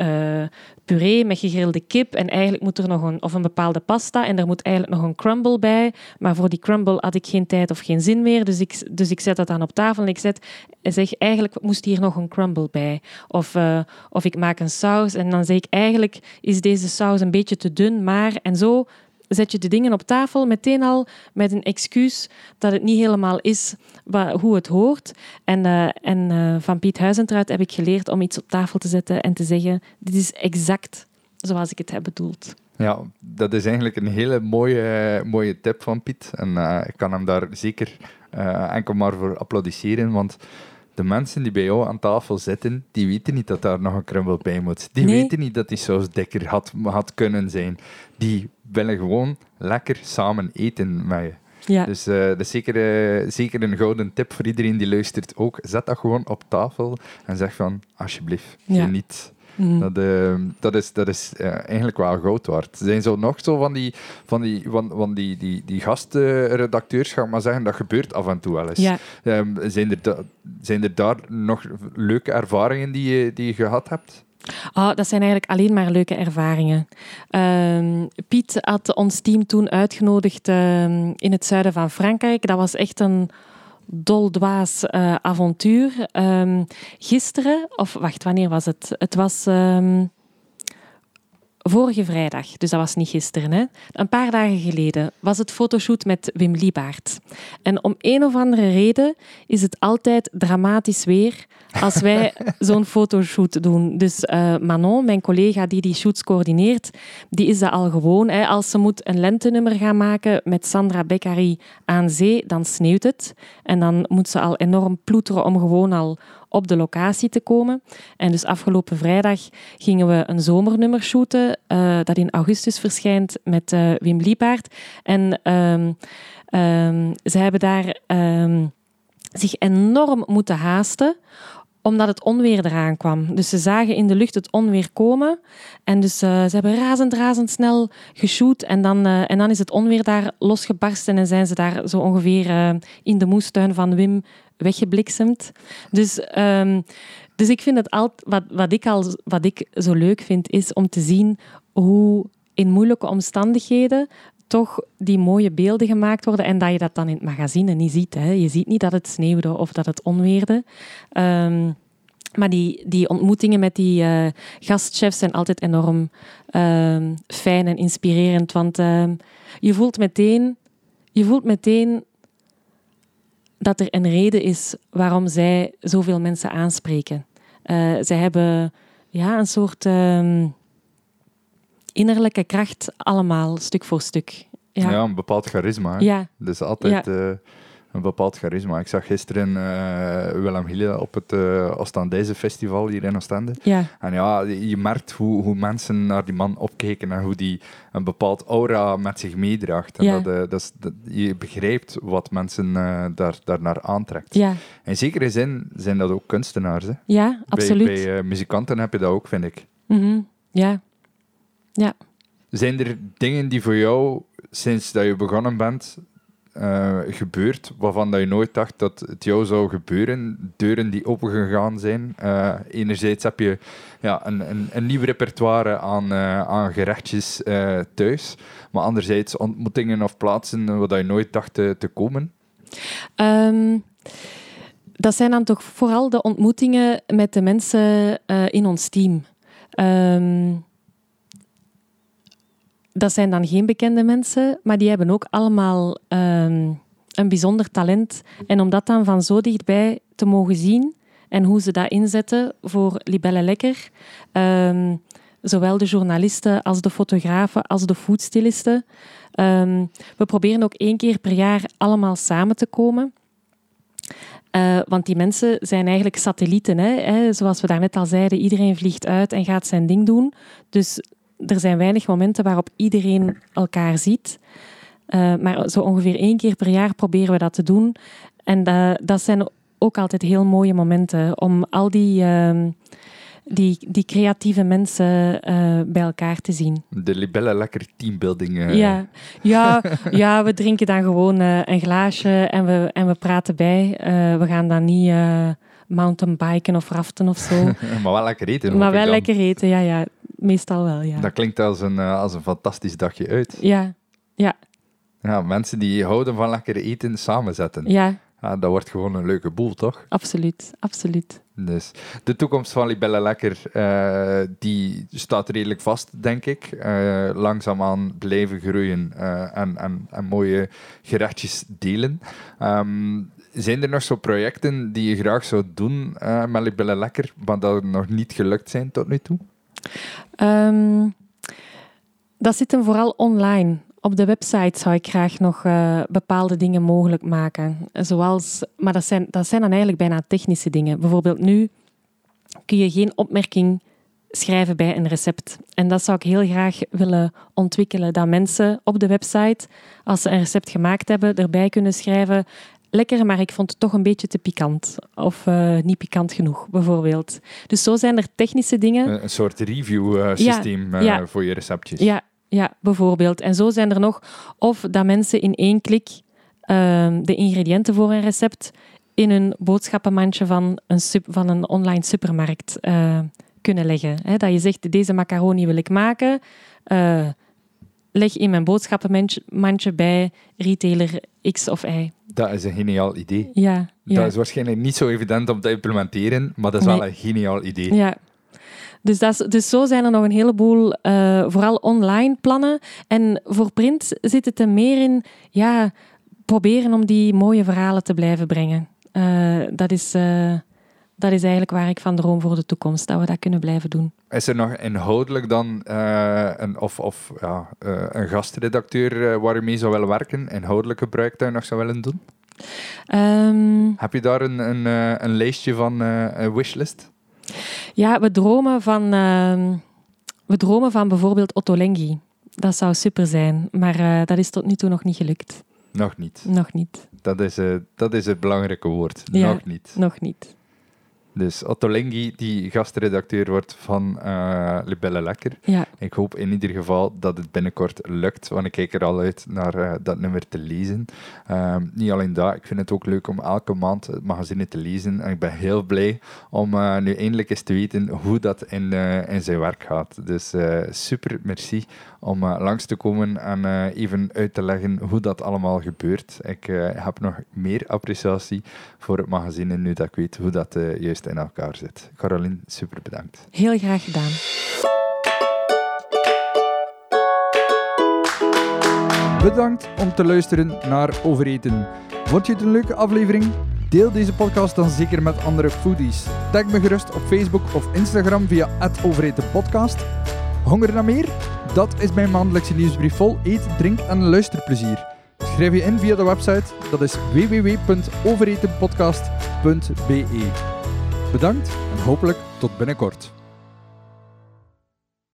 uh, puree met gegrilde kip en eigenlijk moet er nog een, of een bepaalde pasta en er moet eigenlijk nog een crumble bij. Maar voor die crumble had ik geen tijd of geen zin meer, dus ik, dus ik zet dat dan op tafel en ik zeg eigenlijk moest hier nog een crumble bij. Of, uh, of ik maak een saus en dan zeg ik eigenlijk is deze saus een beetje te dun, maar en zo zet je de dingen op tafel meteen al met een excuus dat het niet helemaal is hoe het hoort. En, uh, en uh, van Piet Huizentruid heb ik geleerd om iets op tafel te zetten en te zeggen: dit is exact zoals ik het heb bedoeld. Ja, dat is eigenlijk een hele mooie, mooie tip van Piet. En uh, ik kan hem daar zeker enkel maar voor applaudisseren, want de mensen die bij jou aan tafel zitten, die weten niet dat daar nog een crumble bij moet. Die nee. weten niet dat die saus dikker had, had kunnen zijn. Die willen gewoon lekker samen eten met je. Ja. Dus uh, dat is zeker, uh, zeker een gouden tip voor iedereen die luistert ook. Zet dat gewoon op tafel en zeg van, alsjeblieft, ja. Mm. Dat, uh, dat is, dat is eigenlijk wel goud waard. Er zijn zo nog zo van die, van die, van, van die, die, die gastredacteurs, ga ik maar zeggen, dat gebeurt af en toe wel eens. Ja. Um, zijn, er da, zijn er daar nog leuke ervaringen die je, die je gehad hebt? Oh, dat zijn eigenlijk alleen maar leuke ervaringen. Uh, Piet had ons team toen uitgenodigd uh, in het zuiden van Frankrijk. Dat was echt een doldwaas uh, avontuur. Um, gisteren, of wacht, wanneer was het? Het was um, vorige vrijdag, dus dat was niet gisteren. Hè? Een paar dagen geleden was het fotoshoot met Wim Liebaert. En om een of andere reden is het altijd dramatisch weer als wij zo'n fotoshoot doen. Dus uh, Manon, mijn collega die die shoots coördineert, die is dat al gewoon. Hè. Als ze moet een lentenummer gaan maken met Sandra Beccari aan zee, dan sneeuwt het. En dan moet ze al enorm ploeteren om gewoon al op de locatie te komen. En dus afgelopen vrijdag gingen we een zomernummer shooten, uh, dat in augustus verschijnt met uh, Wim Liepaard. En um, um, ze hebben daar um, zich enorm moeten haasten omdat het onweer eraan kwam. Dus ze zagen in de lucht het onweer komen. En dus uh, ze hebben razend, razend snel geshoot. En dan, uh, en dan is het onweer daar losgebarsten en zijn ze daar zo ongeveer uh, in de moestuin van Wim weggebliksemd. Dus, um, dus ik vind het altijd, wat, wat, ik al, wat ik zo leuk vind, is om te zien hoe in moeilijke omstandigheden toch die mooie beelden gemaakt worden en dat je dat dan in het magazine niet ziet. Hè. Je ziet niet dat het sneeuwde of dat het onweerde. Um, maar die, die ontmoetingen met die uh, gastchefs zijn altijd enorm uh, fijn en inspirerend. Want uh, je, voelt meteen, je voelt meteen dat er een reden is waarom zij zoveel mensen aanspreken. Uh, zij hebben ja, een soort ehm, innerlijke kracht allemaal, stuk voor stuk. Ja, ja een bepaald charisma. Ja. Dus altijd ja. uh, een bepaald charisma. Ik zag gisteren uh, Willem Hille op het uh, Oostendijse festival hier in Oostende. Ja. En ja, je merkt hoe, hoe mensen naar die man opkeken en hoe die een bepaald aura met zich meedraagt. En ja. dat, dat, is, dat, je begrijpt wat mensen daar, daarnaar aantrekt. Ja. In zekere zin zijn dat ook kunstenaars. Hè? Ja, absoluut. Bij, bij muzikanten heb je dat ook, vind ik. Mm -hmm. Ja. Ja. Zijn er dingen die voor jou, sinds dat je begonnen bent, uh, gebeurd waarvan dat je nooit dacht dat het jou zou gebeuren? Deuren die opengegaan zijn. Uh, enerzijds heb je ja, een, een, een nieuw repertoire aan, uh, aan gerechtjes thuis, maar anderzijds ontmoetingen of plaatsen waar je nooit dacht te, komen? Um, dat zijn dan toch vooral de ontmoetingen met de mensen in ons team. Um, dat zijn dan geen bekende mensen, maar die hebben ook allemaal um, een bijzonder talent. En om dat dan van zo dichtbij te mogen zien en hoe ze dat inzetten voor Libelle Lekker, um, zowel de journalisten als de fotografen als de foodstylisten. Um, we proberen ook één keer per jaar allemaal samen te komen. Uh, want die mensen zijn eigenlijk satellieten. Hè? Hè? Zoals we daarnet al zeiden, iedereen vliegt uit en gaat zijn ding doen. Dus er zijn weinig momenten waarop iedereen elkaar ziet. Uh, maar zo ongeveer één keer per jaar proberen we dat te doen. En dat, dat zijn ook altijd heel mooie momenten om al die, uh, die, die creatieve mensen uh, bij elkaar te zien. De libelle lekker teambuilding. Uh. Ja. Ja, ja, we drinken dan gewoon een glaasje en we, en we praten bij. we gaan dan niet mountainbiken of raften of zo. maar wel lekker eten. Maar wel lekker eten, ja, ja. Meestal wel, ja. Dat klinkt als een, uh, als een fantastisch dagje uit. Ja, ja. Ja, mensen die houden van lekker eten samenzetten. Ja. ja. Dat wordt gewoon een leuke boel, toch? Absoluut, absoluut. Dus de toekomst van Libelle Lekker, uh, die staat redelijk vast, denk ik. Uh, langzaamaan blijven groeien en, en, en mooie gerechtjes delen. Um, zijn er nog zo projecten die je graag zou doen met Libelle Lekker, maar dat nog niet gelukt zijn tot nu toe? Um, dat zit hem vooral online. Op de website zou ik graag nog uh, bepaalde dingen mogelijk maken. Zoals, maar dat zijn, dat zijn dan eigenlijk bijna technische dingen. Bijvoorbeeld nu kun je geen opmerking schrijven bij een recept. En dat zou ik heel graag willen ontwikkelen. Dat mensen op de website, als ze een recept gemaakt hebben, erbij kunnen schrijven lekker, maar ik vond het toch een beetje te pikant. Of uh, niet pikant genoeg, bijvoorbeeld. Dus zo zijn er technische dingen. Een soort review-systeem ja, ja. voor je receptjes. Ja, ja, bijvoorbeeld. En zo zijn er nog... Of dat mensen in één klik uh, de ingrediënten voor een recept in een boodschappenmandje van een, sub, van een online supermarkt uh, kunnen leggen. He, dat je zegt, deze macaroni wil ik maken leg in mijn boodschappenmandje bij retailer X of Y. Dat is een geniaal idee. Ja, ja. Dat is waarschijnlijk niet zo evident om te implementeren, maar dat is nee. wel een geniaal idee. Ja. Dus, dat is, dus zo zijn er nog een heleboel, uh, vooral online plannen. En voor print zit het er meer in, ja, proberen om die mooie verhalen te blijven brengen. Uh, dat is... Uh, dat is eigenlijk waar ik van droom voor de toekomst, dat we dat kunnen blijven doen. Is er nog inhoudelijk dan uh, een, of, of, ja, uh, een gastredacteur uh, waar je mee zou willen werken, inhoudelijk gebruik dat je nog zou willen doen? Ehm, Heb je daar een, een, eh, een lijstje van, eh, een wishlist? ja, we dromen van, ehm, we dromen van bijvoorbeeld Ottolenghi. Dat zou super zijn, maar eh, dat is tot nu toe nog niet gelukt. Nog niet. Nog niet. Dat is, eh, dat is het belangrijke woord. Ja. Nog niet. Nog niet. Dus Otto Lengi, die gastredacteur wordt van eh Libelle Lekker. Ja, Ik hoop in ieder geval dat het binnenkort lukt, want ik kijk er al uit naar eh, dat nummer te lezen. Ehm, niet alleen dat, ik vind het ook leuk om elke maand het magazine te lezen. En ik ben heel blij om eh, nu eindelijk eens te weten hoe dat in, in zijn werk gaat. Dus super, merci om langs te komen en even uit te leggen hoe dat allemaal gebeurt. Ik heb nog meer appreciatie voor het magazine nu dat ik weet hoe dat eh, in elkaar zit. Caroline, super bedankt. heel graag gedaan. Bedankt om te luisteren naar Overeten. Vond je het een leuke aflevering? Deel deze podcast dan zeker met andere foodies. Tag me gerust op Facebook of Instagram via @overetenpodcast. Honger naar meer? Dat is mijn maandelijkse nieuwsbrief vol eet, drink en luisterplezier. Schrijf je in via de website, dat is www.overetenpodcast.be. Bedankt en hopelijk tot binnenkort.